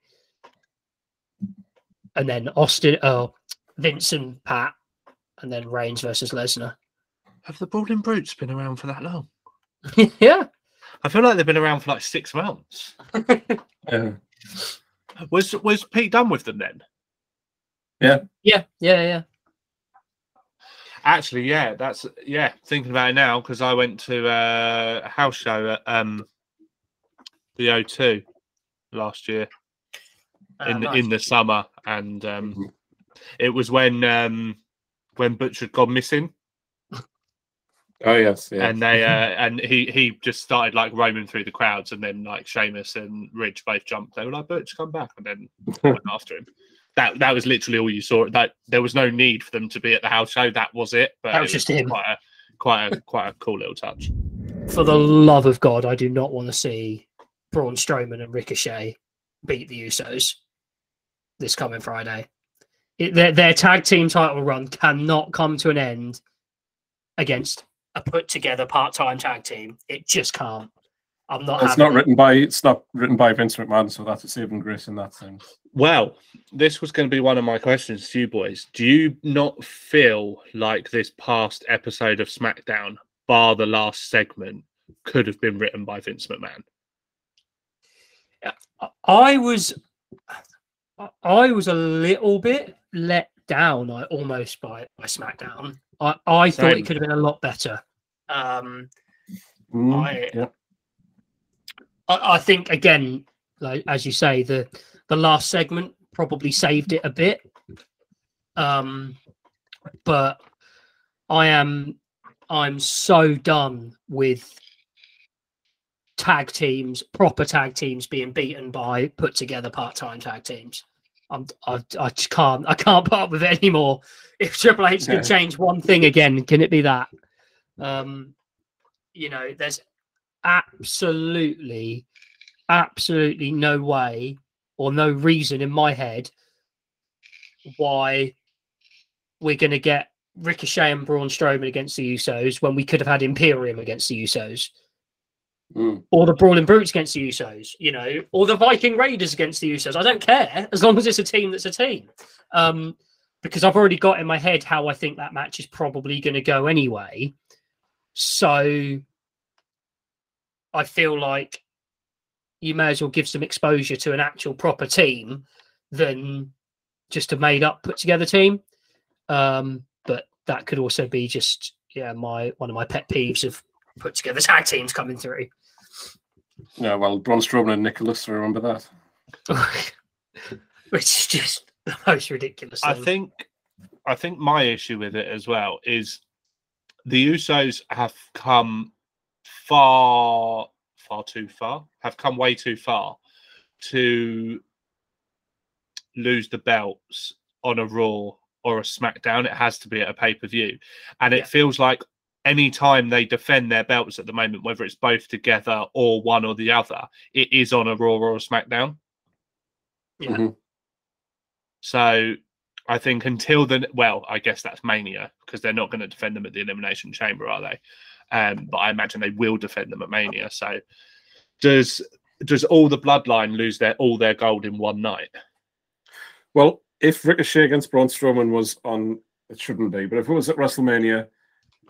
and then Austin, oh, Vince and Pat, and then Reigns versus Lesnar. Have the Brawling Brutes been around for that long? yeah, I feel like they've been around for like six months. Yeah. Was was Pete done with them then? yeah, yeah, yeah. Yeah. Actually, yeah, that's yeah. Thinking about it now, because I went to uh, a house show at um, the O2 last year Ah, in the, nice. in the summer, and um, Mhm. it was when um, when Butch had gone missing, Oh yes, yeah. and they uh, and he he just started like roaming through the crowds, and then like Sheamus and Ridge both jumped. They were like, "Butch, come back!" and then went after him. That that was literally all you saw. That there was no need for them to be at the house show. That was it. But That it was just him. Quite a quite a quite a cool little touch. For the love of God, I do not want to see Braun Strowman and Ricochet beat the Usos this coming Friday. It, their, their tag team title run cannot come to an end against a put together part time tag team. It just can't. I'm not. it's not it. written by it's not written by Vince McMahon, so that's a saving grace in that sense. Well, this was going to be one of my questions to you boys. Do you not feel like this past episode of SmackDown, bar the last segment, could have been written by Vince McMahon? I was, I- was a little bit let down. I almost by by SmackDown. I I thought it could have been a lot better. Um, Mm, I- yeah. I, I think again, like as you say, the the last segment probably saved it a bit. Um, but I am I'm so done with tag teams, proper tag teams being beaten by put together part time tag teams. I'm I, I just can't I can't put up with it anymore. If Triple H could change one thing again, can it be that? Um, you know, there's absolutely, absolutely no way or no reason in my head why we're going to get Ricochet and Braun Strowman against the Usos when we could have had Imperium against the Usos, Mm. or the Brawling Brutes against the Usos, you know, or the Viking Raiders against the Usos. I don't care as long as it's a team that's a team. Um, because I've already got in my head how I think that match is probably going to go anyway. So I feel like you may as well give some exposure to an actual proper team than just a made up put together team. Um, but that could also be just yeah, my one of my pet peeves of put together tag teams coming through. Yeah, well, Braun Strowman and Nicholas, I remember that. Which is just the most ridiculous I thing. think I think my issue with it as well is the Usos have come far far too far, have come way too far to lose the belts on a Raw or a SmackDown. It has to be at a pay per view, and it Yeah. feels like any time they defend their belts at the moment, whether it's both together or one or the other, it is on a Raw or a SmackDown. Yeah. Mhm. So I think until then, well, I guess that's Mania because they're not going to defend them at the Elimination Chamber, are they? Um, but I imagine they will defend them at Mania. So does does all the Bloodline lose their all their gold in one night? Well, if Ricochet against Braun Strowman was on, it shouldn't be. But if it was at WrestleMania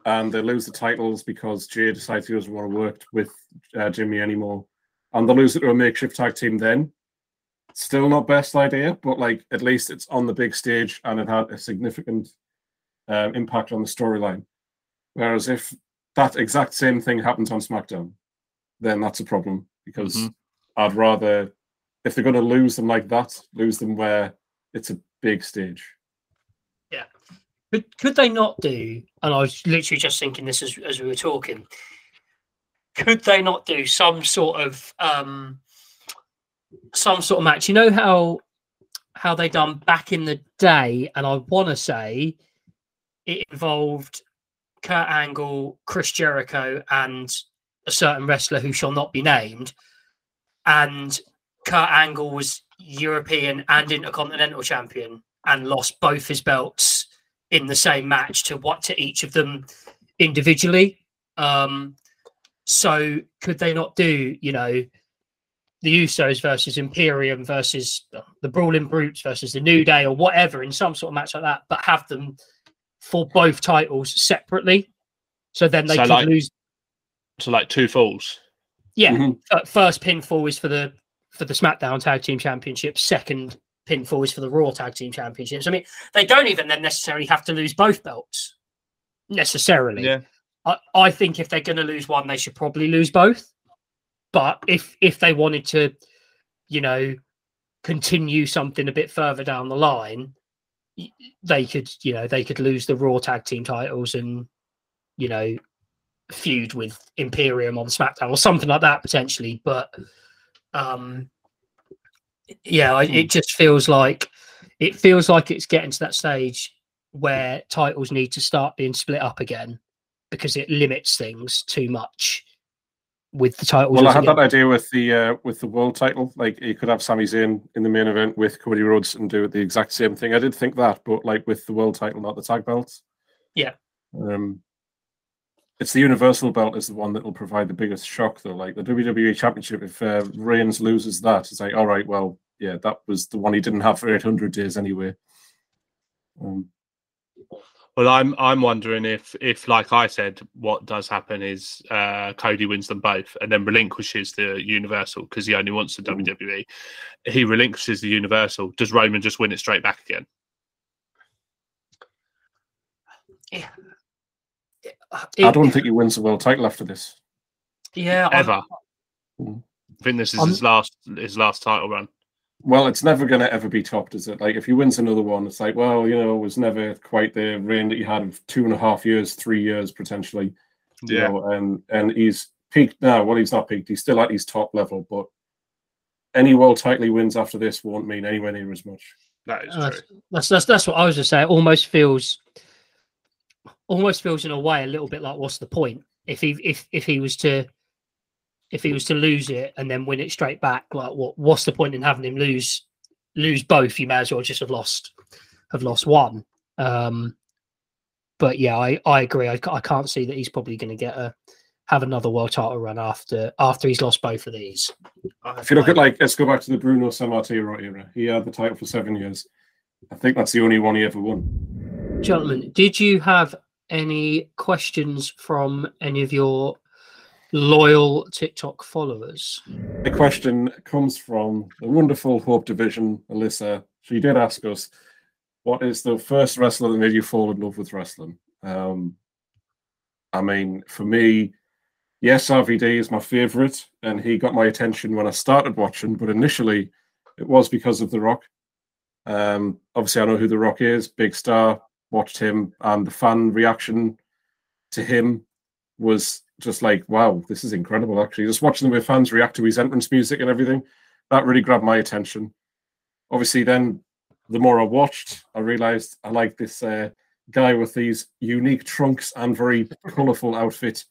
and they lose the titles because Jey decides he doesn't want to work with uh, Jimmy anymore, and they lose it to a makeshift tag team, then still not best idea. But like at least it's on the big stage and it had a significant uh, impact on the storyline. Whereas if that exact same thing happens on SmackDown, then that's a problem because Mhm. I'd rather if they're going to lose them like that, lose them where it's a big stage. Could could they not do? And I was literally just thinking this as as we were talking. Could they not do some sort of um some sort of match? You know how how they done back in the day, and I want to say it involved Kurt Angle, Chris Jericho, and a certain wrestler who shall not be named. And Kurt Angle was European and Intercontinental champion and lost both his belts in the same match to what to each of them individually. Um, so could they not do, you know, the Usos versus Imperium versus the Brawling Brutes versus the New Day or whatever in some sort of match like that, but have them for both titles separately? So then they So could like- lose. So like two falls. Yeah, Mhm. uh, first pinfall is for the for the SmackDown Tag Team Championship. Second pinfall is for the Raw Tag Team Championships. I mean, they don't even then necessarily have to lose both belts necessarily. Yeah. I, I think if they're going to lose one, they should probably lose both. But if if they wanted to, you know, continue something a bit further down the line, they could, you know, they could lose the Raw Tag Team titles and, you know, feud with Imperium on SmackDown or something like that potentially. But um, yeah, I, it just feels like it feels like it's getting to that stage where titles need to start being split up again because it limits things too much with the titles. Well, I had again- that idea with the uh, with the world title. Like you could have Sami Zayn in the main event with Cody Rhodes and do the exact same thing. I did think that, but like with the world title, not the tag belts. Yeah. Um, it's the Universal belt is the one that will provide the biggest shock, though. Like the WWE Championship, if uh, Reigns loses that, it's like, all right, well, yeah, that was the one he didn't have for 800 days anyway. Um, Well, I'm I'm wondering if if like I said, what does happen is uh, Cody wins them both and then relinquishes the Universal because he only wants the Mm. WWE. He relinquishes the Universal. Does Roman just win it straight back again? I It- don't think he wins the world title after this. Yeah, I- Ever? Mm. I think this is I'm- his last his last title run. Well, it's never going to ever be topped, is it? Like, if he wins another one, it's like, well, you know, it was never quite the reign that you had of two and a half years, three years potentially. You Yeah, know, and and he's peaked now. Well, he's not peaked. He's still at his top level, but any world title he wins after this won't mean anywhere near as much. that is Uh, true. that's that's that's what I was just saying. It almost feels, almost feels in a way a little bit like what's the point if he if if he was to, if he was to lose it and then win it straight back, like what what's the point in having him lose lose both? You may as well just have lost have lost one. Um, but yeah, I I agree. I, I can't see that he's probably going to get a have another world title run after after he's lost both of these. If you look at like, let's go back to the Bruno Sammartino era. He had the title for seven years. I think that's the only one he ever won. Gentlemen, did you have any questions from any of your loyal TikTok followers? The question comes from the wonderful Hope Division, Alyssa. She did ask us, "What is the first wrestler that made you fall in love with wrestling?" Um, I mean, for me, yes, RVD is my favorite, and he got my attention when I started watching. But initially, it was because of The Rock. Um, obviously, I know who The Rock is, big star. Watched him, and the fan reaction to him was just like, wow, this is incredible. Actually, just watching the way fans react to his entrance music and everything, that really grabbed my attention. Obviously, then the more I watched, I realized I like this uh, guy with these unique trunks and very colorful outfit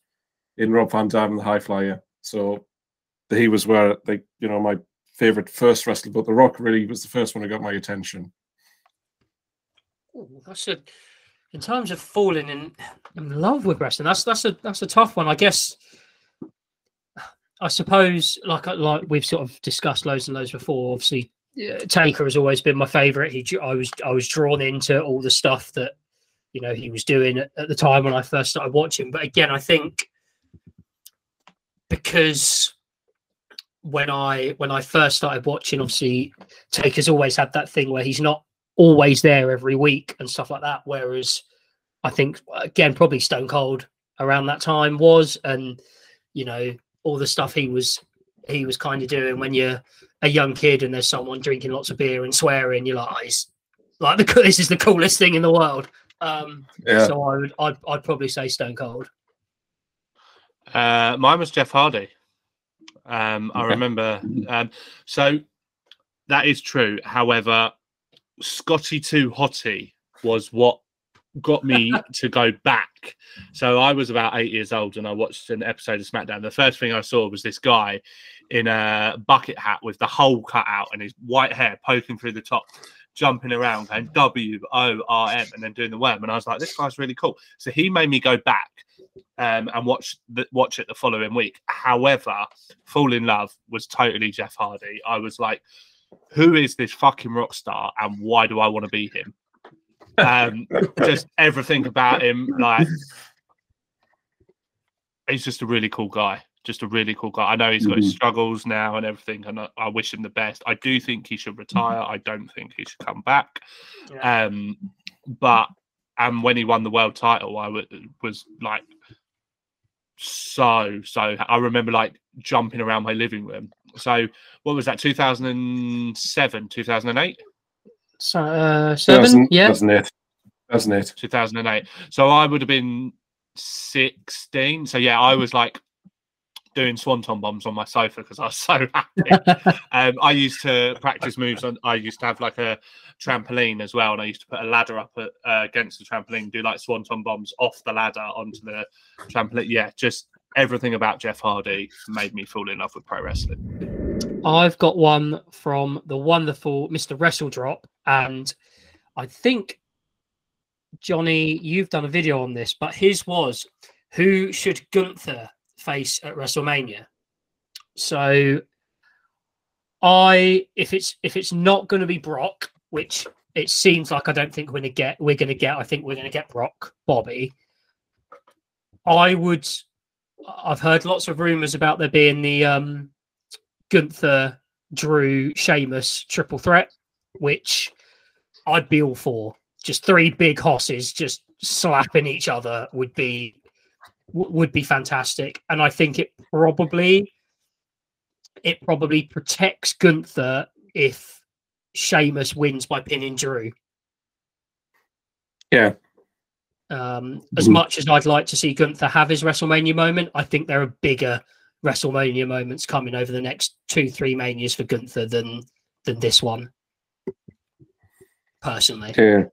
in Rob Van Dam, the High Flyer. So he was where, like, you know, my favorite first wrestler, but The Rock really was the first one that got my attention. Ooh, that's a in terms of falling in, in love with wrestling. That's that's a that's a tough one. I guess. I suppose, like uh, like we've sort of discussed loads and loads before. Obviously, uh, yeah, Taker has always been my favorite. He, I was I was drawn into all the stuff that you know he was doing at, at the time when I first started watching. But again, I think because when I when I first started watching, obviously Taker's always had that thing where he's not always there every week and stuff like that. Whereas I think again, probably Stone Cold around that time was, and you know all the stuff he was he was kind of doing when you're a young kid and there's someone drinking lots of beer and swearing, you're like, oh, he's like the this is the coolest thing in the world. Um, yeah. So I would I'd, I'd probably say Stone Cold. Uh, mine was Jeff Hardy. Um, I remember. Um, so that is true. However, Scotty 2 Hotty was what got me to go back. So I was about eight years old and I watched an episode of SmackDown. The first thing I saw was this guy in a bucket hat with the hole cut out and his white hair poking through the top, jumping around and W O R M and then doing the worm. And I was like, this guy's really cool. So he made me go back um, and watch the, watch it the following week. However, Fall in Love was totally Jeff Hardy. I was like, who is this fucking rock star and why do I want to be him? Um, just everything about him, like he's just a really cool guy. Just a really cool guy. I know he's got mm-hmm. his struggles now and everything, and I, I, wish him the best. I do think he should retire. I don't think he should come back. Yeah. Um, but and when he won the world title, I w- was like so so. I remember like jumping around my living room. So what was that? Two thousand and seven, two thousand and eight. So, uh, seven, yeah, 2008. 2008. 2008. So I would have been 16. So yeah, I was like doing swanton bombs on my sofa because I was so happy. um, I used to practice moves on. I used to have like a trampoline as well, and I used to put a ladder up at, uh, against the trampoline, do like swanton bombs off the ladder onto the trampoline. Yeah, just everything about Jeff Hardy made me fall in love with pro wrestling. I've got one from the wonderful Mr. Wrestle Drop, and I think Johnny, you've done a video on this, but his was who should Gunther face at WrestleMania? So I if it's if it's not going to be Brock, which it seems like I don't think we're going to get we're going to get I think we're going to get Brock Bobby. I would I've heard lots of rumors about there being the um Gunther Drew Sheamus triple threat, which I'd be all for. Just three big hosses just slapping each other would be would be fantastic. And i think it probably it probably protects gunther if Sheamus wins by pinning drew. Yeah um, as mm-hmm. much as I'd like to see Gunther have his WrestleMania moment, I think there are bigger WrestleMania moments coming over the next two, three manias for Gunther than than this one. Personally, yeah.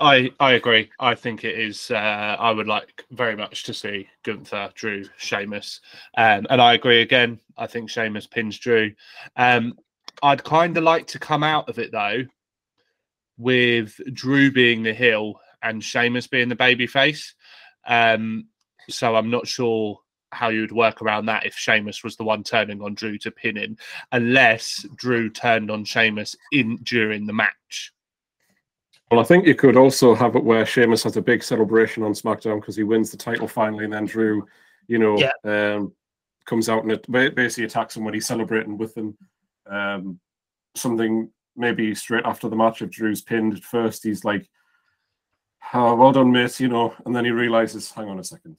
I I agree. I think it is. Uh, I would like very much to see Gunther, Drew, Sheamus, um, and I agree again. I think Sheamus pins Drew. Um, I'd kind of like to come out of it though, with Drew being the heel and Sheamus being the baby face. Um, so I'm not sure how you would work around that if Sheamus was the one turning on Drew to pin him, unless Drew turned on Sheamus in during the match. Well, I think you could also have it where Sheamus has a big celebration on SmackDown because he wins the title finally, and then Drew, you know, yeah. um, comes out and it basically attacks him when he's celebrating with them. Um, something maybe straight after the match, if Drew's pinned at first, he's like, oh, "Well done, mate," you know, and then he realizes, "Hang on a second,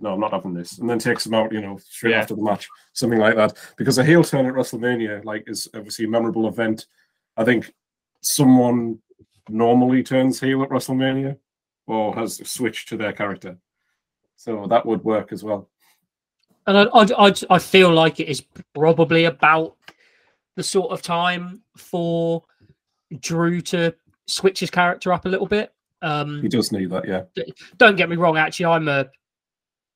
no, I'm not having this," and then takes him out, you know, straight yeah. after the match, something like that. Because a heel turn at WrestleMania, like, is obviously a memorable event. I think someone normally turns heel at WrestleMania or has switched to their character. So that would work as well. And I, I, I, I feel like it is probably about the sort of time for Drew to switch his character up a little bit. Um, he does need that, yeah. Don't get me wrong. Actually, I'm a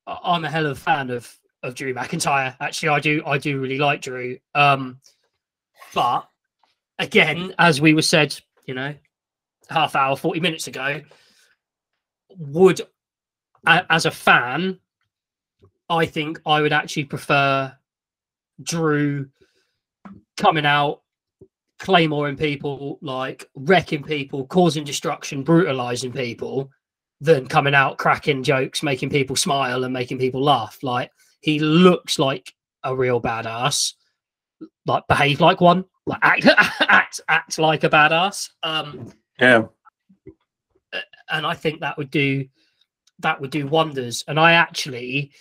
I'm a hell of a fan of of Drew McIntyre. Actually, I do I do really like Drew. Um, but again, as we were said, you know, half hour, 40 minutes ago, would, as a fan, I think I would actually prefer Drew coming out, claymoring people, like wrecking people, causing destruction, brutalizing people, than coming out cracking jokes, making people smile and making people laugh. Like he looks like a real badass, like behave like one, like act act act like a badass. Um, Yeah. and I think that would do that would do wonders. And I actually,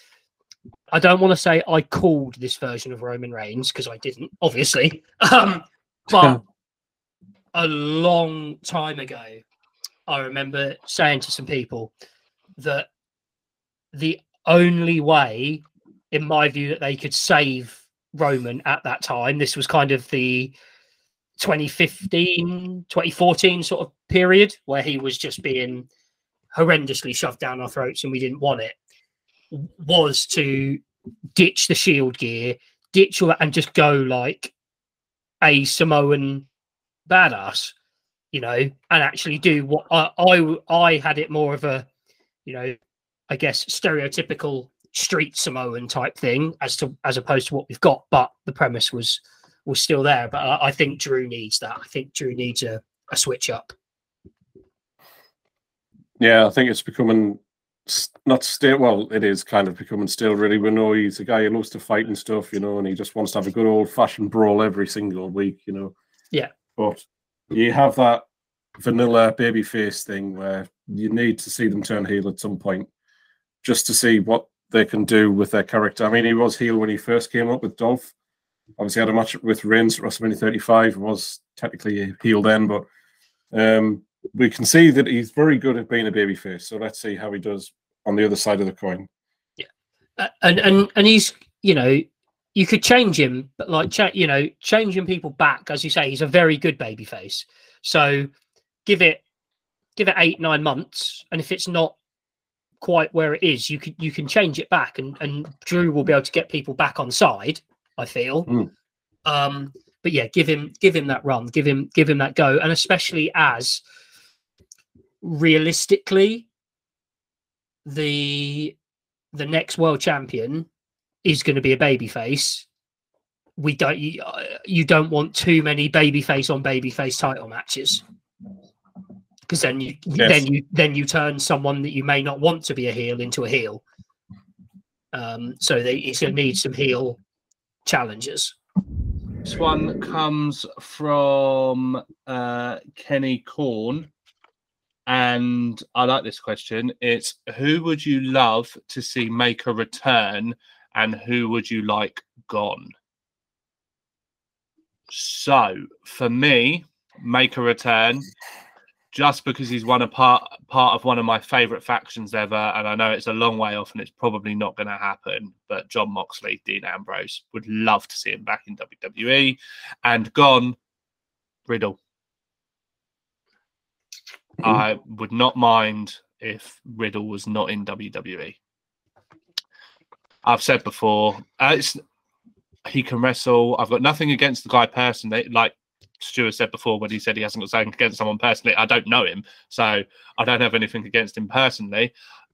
I don't want to say I called this version of Roman Reigns because I didn't, obviously. Um, but a long time ago, I remember saying to some people that the only way, in my view, that they could save Roman at that time, this was kind of the 2015, 2014 sort of period where he was just being horrendously shoved down our throats and we didn't want it, was to ditch the shield gear, ditch all that, and just go like a Samoan badass, you know, and actually do what I, I I had it more of a, you know, I guess stereotypical street Samoan type thing as to as opposed to what we've got, but the premise was was still there. But I, I think Drew needs that. I think Drew needs a, a switch up. Yeah, I think it's becoming not still. Well, it is kind of becoming still really. We know he's a guy who loves to fight and stuff, you know, and he just wants to have a good old fashioned brawl every single week, you know. Yeah. But you have that vanilla baby face thing where you need to see them turn heel at some point, just to see what they can do with their character. I mean, he was heel when he first came up with Dolph. Obviously, had a match with Reigns at WrestleMania 35. Was technically a heel then, but um, we can see that he's very good at being a babyface. So let's see how he does on the other side of the coin. Uh, and and and he's you know you could change him but like cha- you know changing people back as you say he's a very good baby face so give it give it eight nine months and if it's not quite where it is you can you can change it back and and drew will be able to get people back on side i feel Mm. um but yeah give him give him that run give him give him that go and especially as realistically the the next world champion is going to be a babyface. We don't you, uh, you don't want too many babyface on babyface title matches because then you Yes. then you then you turn someone that you may not want to be a heel into a heel. Um, so they, he's going to need some heel challenges. This one comes from uh, Kenny Corn. And I like this question. It's who would you love to see make a return and who would you like gone? So for me, make a return just because he's one a part part of one of my favorite factions ever, and I know it's a long way off and it's probably not going to happen. But John Moxley, Dean Ambrose, would love to see him back in WWE, and gone Riddle. I would not mind if Riddle was not in WWE. I've said before, uh, it's, he can wrestle. I've got nothing against the guy personally. Like Stuart said before when he said he hasn't got something against someone personally. I don't know him, so I don't have anything against him personally.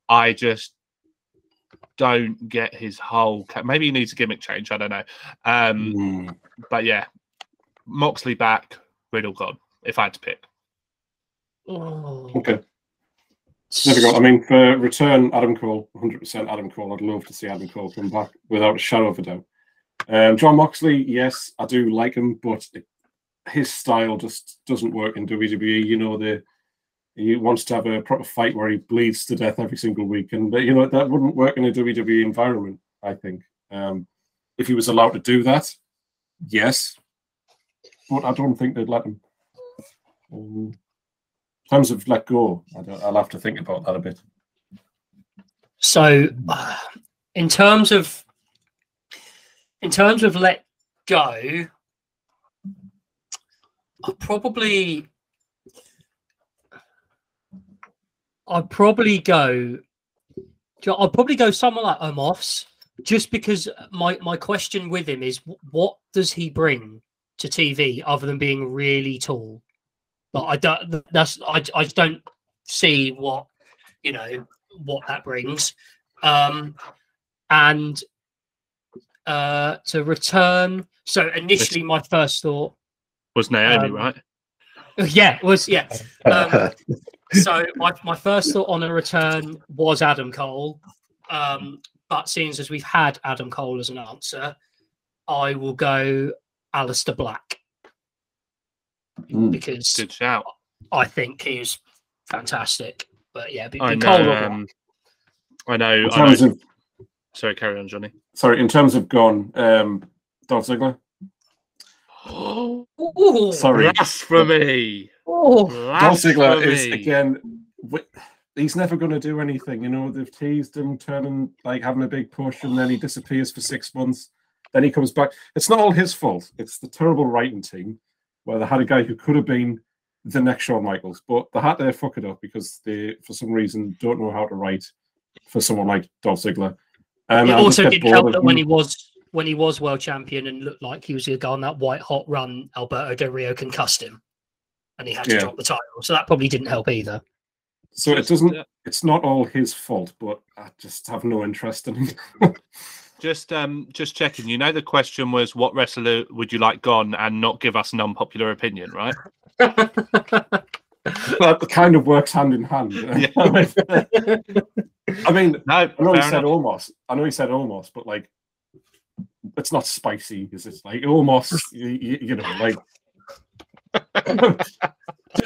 I just don't get his whole. ca- Maybe he needs a gimmick change. I don't know. Um, Mm. but yeah, Moxley back, Riddle gone. If I had to pick, Oh, Okay. Difficult. I mean, for return Adam Cole, 100% Adam Cole. I'd love to see Adam Cole come back without a shadow of a doubt. Um, John Moxley, yes, I do like him, but his style just doesn't work in WWE. You know, the he wants to have a proper fight where he bleeds to death every single week, and you know that wouldn't work in a WWE environment. I think um, if he was allowed to do that, yes, but I don't think they'd let him. Um, terms of let go, I I'll have to think about that a bit. So, in terms of in terms of let go, I probably I'd probably go. I'll probably go someone like Omos, just because my my question with him is, what does he bring to TV other than being really tall? But I don't. That's I. I just don't see what you know what that brings. Um, and uh, to return. So initially, my first thought, Was Naomi Um, right? yeah, was yeah. Um, so my, my first thought on a return was Adam Cole. Um, but seeing as we've had Adam Cole as an answer, I will go Alistair Black Mm. because Good shout. I think he's fantastic. But yeah, be, I be Cole know. Um, I know. In I know of sorry, carry on, Johnny. sorry, in terms of gone, um, Dolph Ziggler. Ooh, Sorry, Blasphemy. ooh. Dolph Ziggler is again. wi- He's never going to do anything. You know, they've teased him turning like having a big push, and then he disappears for six months. Then he comes back. It's not all his fault. It's the terrible writing team, where they had a guy who could have been the next Shawn Michaels, but they had to fuck it up because they, for some reason, don't know how to write for someone like Dolph Ziggler. Um, it also didn't help of that when he was when he was world champion and looked like he was going to go on that white hot run, Alberto Del Rio concussed him, and he had to Yeah. drop the title. So that probably didn't help either. So it doesn't. It's not all his fault, but I just have no interest in him. Just um just checking. You know the question was what wrestler would you like gone and not give us an unpopular opinion, right? that kind of works hand in hand. Yeah. I mean, No, I know he fair said enough. almost. I know he said almost, but like, it's not spicy. Is it like almost? you, you, you know, like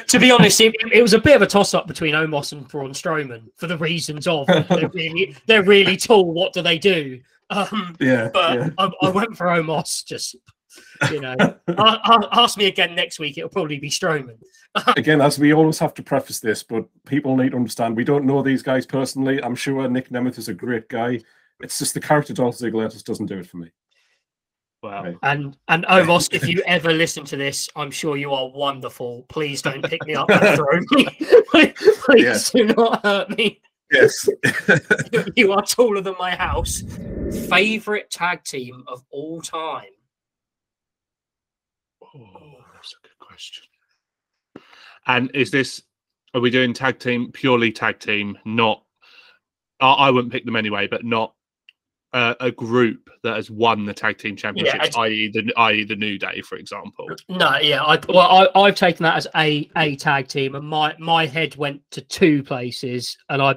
to be honest, it, it was a bit of a toss up between Omos and Braun Strowman for the reasons of they're really they're really tall. What do they do? Um, yeah, but yeah. I, I went for Omos. Just you know, ask me again next week. It'll probably be Strowman. Again, as we always have to preface this, but people need to understand we don't know these guys personally. I'm sure Nick Nemeth is a great guy. It's just the character Dolph Ziggler just doesn't do it for me. Well, Right. And and Omos, if you ever listen to this, I'm sure you are wonderful. Please don't pick me up and throw me. Please do not hurt me. Yes. You are taller than my house. Favorite tag team of all time. oh, that's a good question. And is this are we doing tag team purely tag team, not I, I wouldn't pick them anyway, but not uh, a group that has won the tag team championships, I- i.e. the i.e. the New Day, for example. No, yeah, I well, I, I've taken that as a a tag team, and my my head went to two places, and I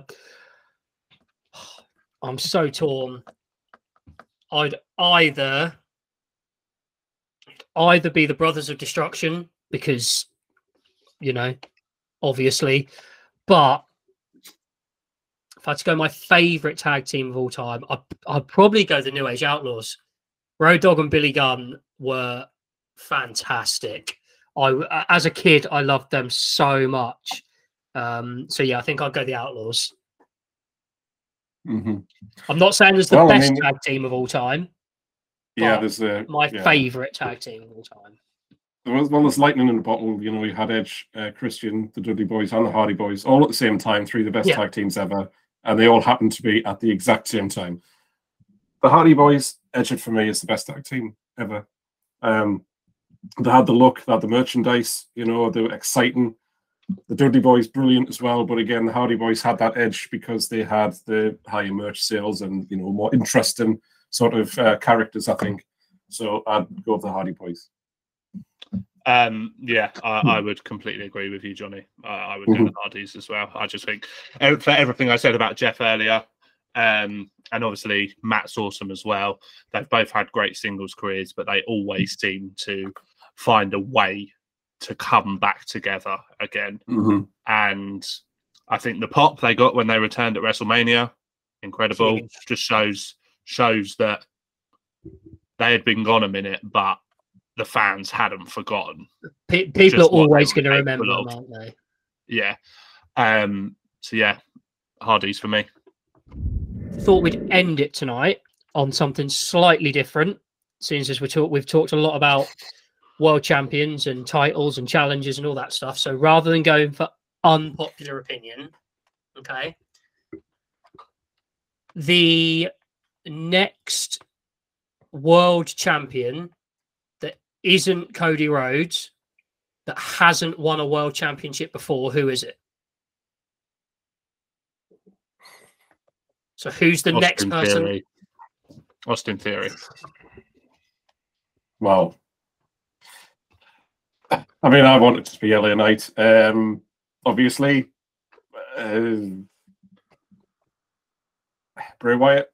I'm so torn. I'd either either be the Brothers of Destruction because you know, obviously, but if I had to go my favorite tag team of all time, I'd, I'd probably go the New Age Outlaws. Road Dogg and Billy Gunn were fantastic. I as a kid I loved them so much. Um, so yeah, I think I'd go the Outlaws. Hmm I'm not saying it's the Well, I best mean- tag team of all time. Yeah, there's a My yeah. favorite tag team of all time. There was, well, there's lightning in the bottle. You know, you had Edge, uh, Christian, the Dudley Boys, and the Hardy Boys all at the same time, three of the best Yeah. tag teams ever, and they all happened to be at the exact same time. The Hardy Boys, Edge, for me, is the best tag team ever. Um, they had the look, they had the merchandise. You know, they were exciting. The Dudley Boys, brilliant as well, but again, the Hardy Boys had that edge because they had the higher merch sales and you know more interesting sort of uh, characters. I think so. I'd go with the Hardy Boys. Um, yeah, I, I would completely agree with you, Johnny. I, I would do the Hardys as well. I just think for everything I said about Jeff earlier, um, and obviously Matt's awesome as well. They've both had great singles careers, but they always seem to find a way to come back together again. Mhm. And I think the pop they got when they returned at WrestleMania, incredible. Just shows shows that they had been gone a minute, but the fans hadn't forgotten. Pe- people are Just what they always going to remember them, aren't they? Yeah. Um. So yeah, Hardys for me. Thought we'd end it tonight on something slightly different, since as we talk, we've talked a lot about world champions and titles and challenges and all that stuff. So rather than going for unpopular opinion, okay, the next world champion that isn't Cody Rhodes that hasn't won a world championship before, who is it? So who's the next person? Theory. Austin Theory. Well, I mean, I want it to be LA Knight. Um, obviously, uh, Bray Wyatt.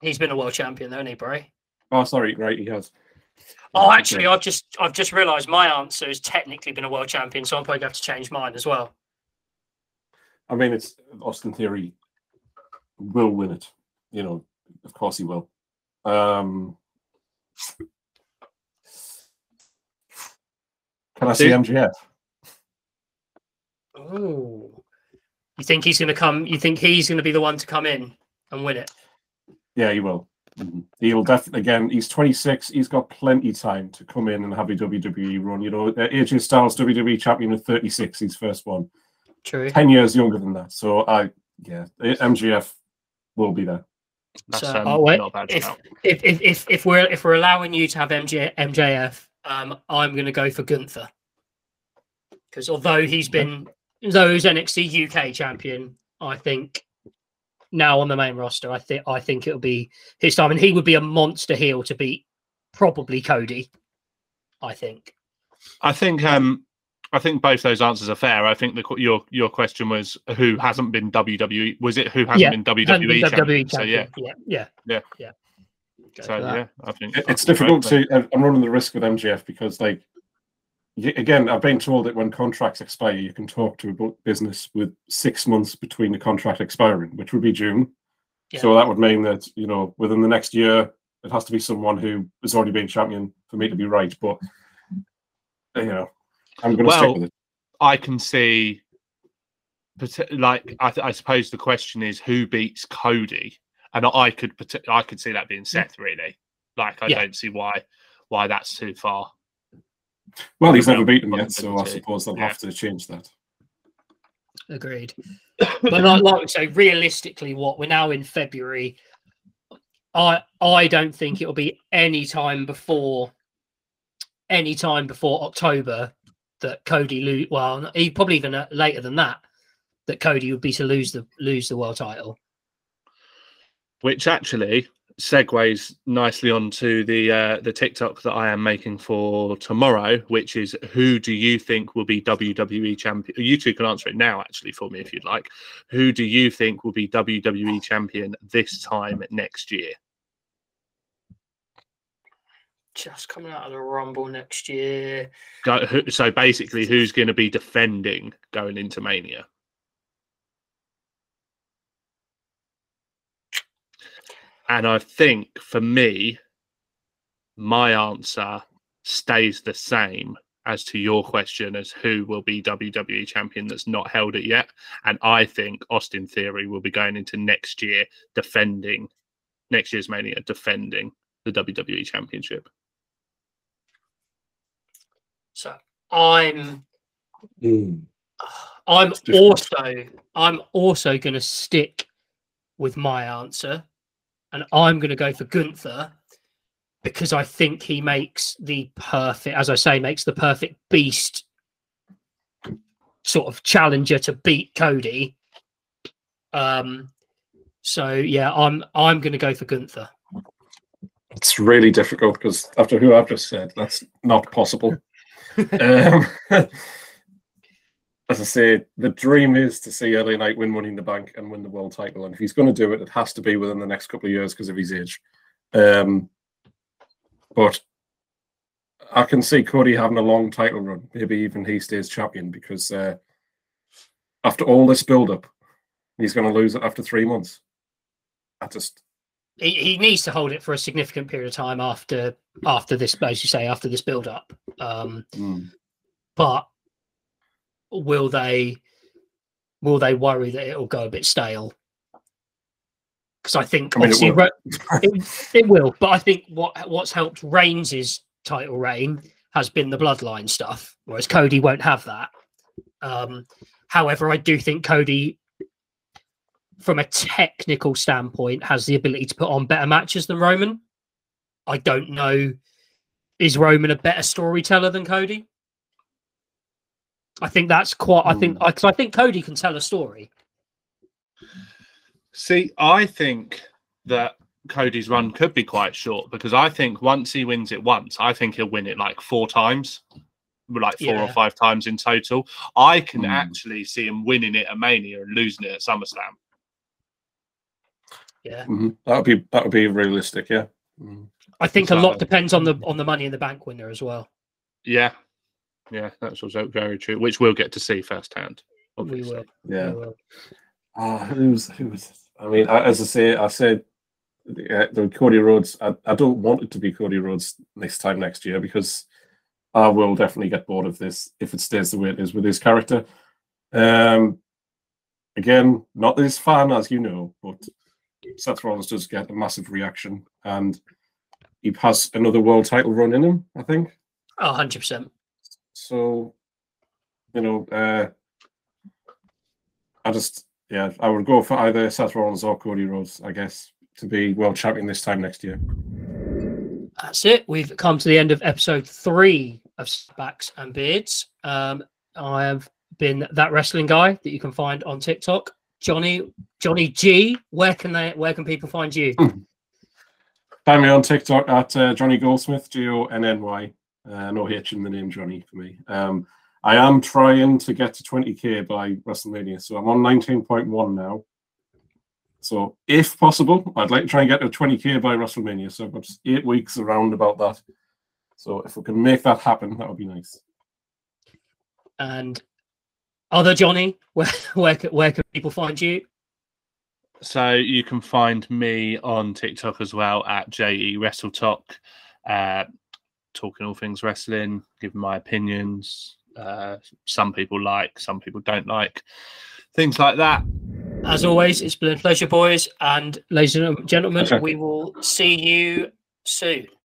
He's been a world champion, though, hasn't he, Bray? Oh, sorry, right, he has. Oh, actually, I've just I've just realised my answer has technically been a world champion, so I'm probably going to have to change mine as well. I mean, it's Austin Theory will win it. You know, of course he will. Um, can I see Dude. MGF? Oh, you think he's going to come? You think he's going to be the one to come in and win it? Yeah, he will. Mhm. He'll definitely again. He's 26. He's got plenty time to come in and have a WWE run. You know, uh, AJ Styles WWE champion at 36. His first one. True. 10 years younger than that. So I, yeah, MGF will be there. That's So, um, oh, wait, not a bad if, if if if if we're if we're allowing you to have MJ, MJF, um, I'm going to go for Gunther because although he's been though he's NXT UK champion, I think now on the main roster, I think I think it'll be his time, and he would be a monster heel to beat probably Cody. I think. I think um I think both those answers are fair. I think the your your question was who hasn't been WWE was it who hasn't Yeah, been Hasn't WWE, been champion? So yeah, champion. yeah, Yeah. yeah, Go so yeah, I think It- It's difficult both, to. I'm running the risk with MGF because, like, again, I've been told that when contracts expire, you can talk to a business with six months between the contract expiring, which would be June. So that would mean that you know within the next year, it has to be someone who has already been champion for me to be right. But you know, I'm going to Well, stick with it. I can see, parti- like I, th- I suppose the question is who beats Cody, and I could I could see that being Seth really. Like I Yeah. don't see why why that's too far. Well, he's never beaten well, yet, so I suppose they'll Yeah. have to change that. Agreed. but like, like we say, realistically, what we're now in February. I I don't think it'll be any time before any time before October that Cody lose. Well, he probably even uh, later than that that Cody would be to lose the lose the world title. Which actually segues nicely onto the uh, the TikTok that I am making for tomorrow, which is who do you think will be WWE champion? You two can answer it now, actually, for me if you'd like. Who do you think will be WWE champion this time next year? Just coming out of the Rumble next year. Go, so basically, who's going to be defending going into Mania? And I think for me, my answer stays the same as to your question as who will be WWE champion that's not held it yet. And I think Austin Theory will be going into next year defending next year's Mania, defending the WWE championship. So I'm hmm. I'm also I'm also going to stick with my answer, and I'm going to go for Gunther because I think he makes the perfect, as I say, makes the perfect beast sort of challenger to beat Cody. Um. So yeah, I'm I'm going to go for Gunther. It's really difficult because after who I've just said, that's not possible. um, as I say, the dream is to see LA Knight win Money in the Bank and win the world title. And if he's going to do it, it has to be within the next couple of years because of his age. Um, but I can see Cody having a long title run. Maybe even he stays champion because uh, after all this build up, he's going to lose it after three months. I just, He, he needs to hold it for a significant period of time after after this, as you say, after this build up. Um, mm. but will they will they worry that it'll go a bit stale? Because I think I mean, it will. It, it will, but I think what what's helped Reigns' title reign has been the bloodline stuff, whereas Cody won't have that. Um, however, I do think Cody, from a technical standpoint, has the ability to put on better matches than Roman. I don't know is Roman a better storyteller than Cody? I think that's quite. I think because I think Cody can tell a story. See, I think that Cody's run could be quite short because I think once he wins it once, I think he'll win it like four times, like four or five times in total. I can Hmm. actually see him winning it at Mania and losing it at SummerSlam. Yeah, Mhm. That would be that would be realistic. Yeah. I think a lot depends on the on the Money in the Bank winner as well. Yeah, yeah, that's also very true. Which we'll get to see firsthand. We Obviously. will. Yeah. we will. Ah, who's who's? I mean, I, as I say, I said uh, the Cody Rhodes. I, I don't want it to be Cody Rhodes next time next year because I will definitely get bored of this if it stays the way it is with his character. Um, again, not this fan, as you know, but Seth Rollins does get a massive reaction, and he has another world title run in him. I think. Oh, 100 percent. So, you know, uh, I just, yeah, I would go for either Seth Rollins or Cody Rhodes, I guess, to be world champion this time next year. That's it. We've come to the end of episode three of Backs and Beards. Um, I have been that wrestling guy that you can find on TikTok. Johnny Johnny G. Where can they? Where can people find you? Find me on TikTok at uh, Jonny Goldsmith, G O N N Y. Uh, no H in the name Johnny for me. Um, I am trying to get to 20k by WrestleMania, so I'm on 19.1 now. So, if possible, I'd like to try and get to 20k by WrestleMania. So, I've got just eight weeks around about that. So, if we can make that happen, that would be nice. And other Johnny, where where can, where can people find you? So you can find me on TikTok as well at JE Wrestle Tok, uh, talking all things wrestling, giving my opinions. Uh, some people like, some people don't like, things like that. As always, it's been a pleasure, boys and ladies and gentlemen. Pleasure. We will see you soon.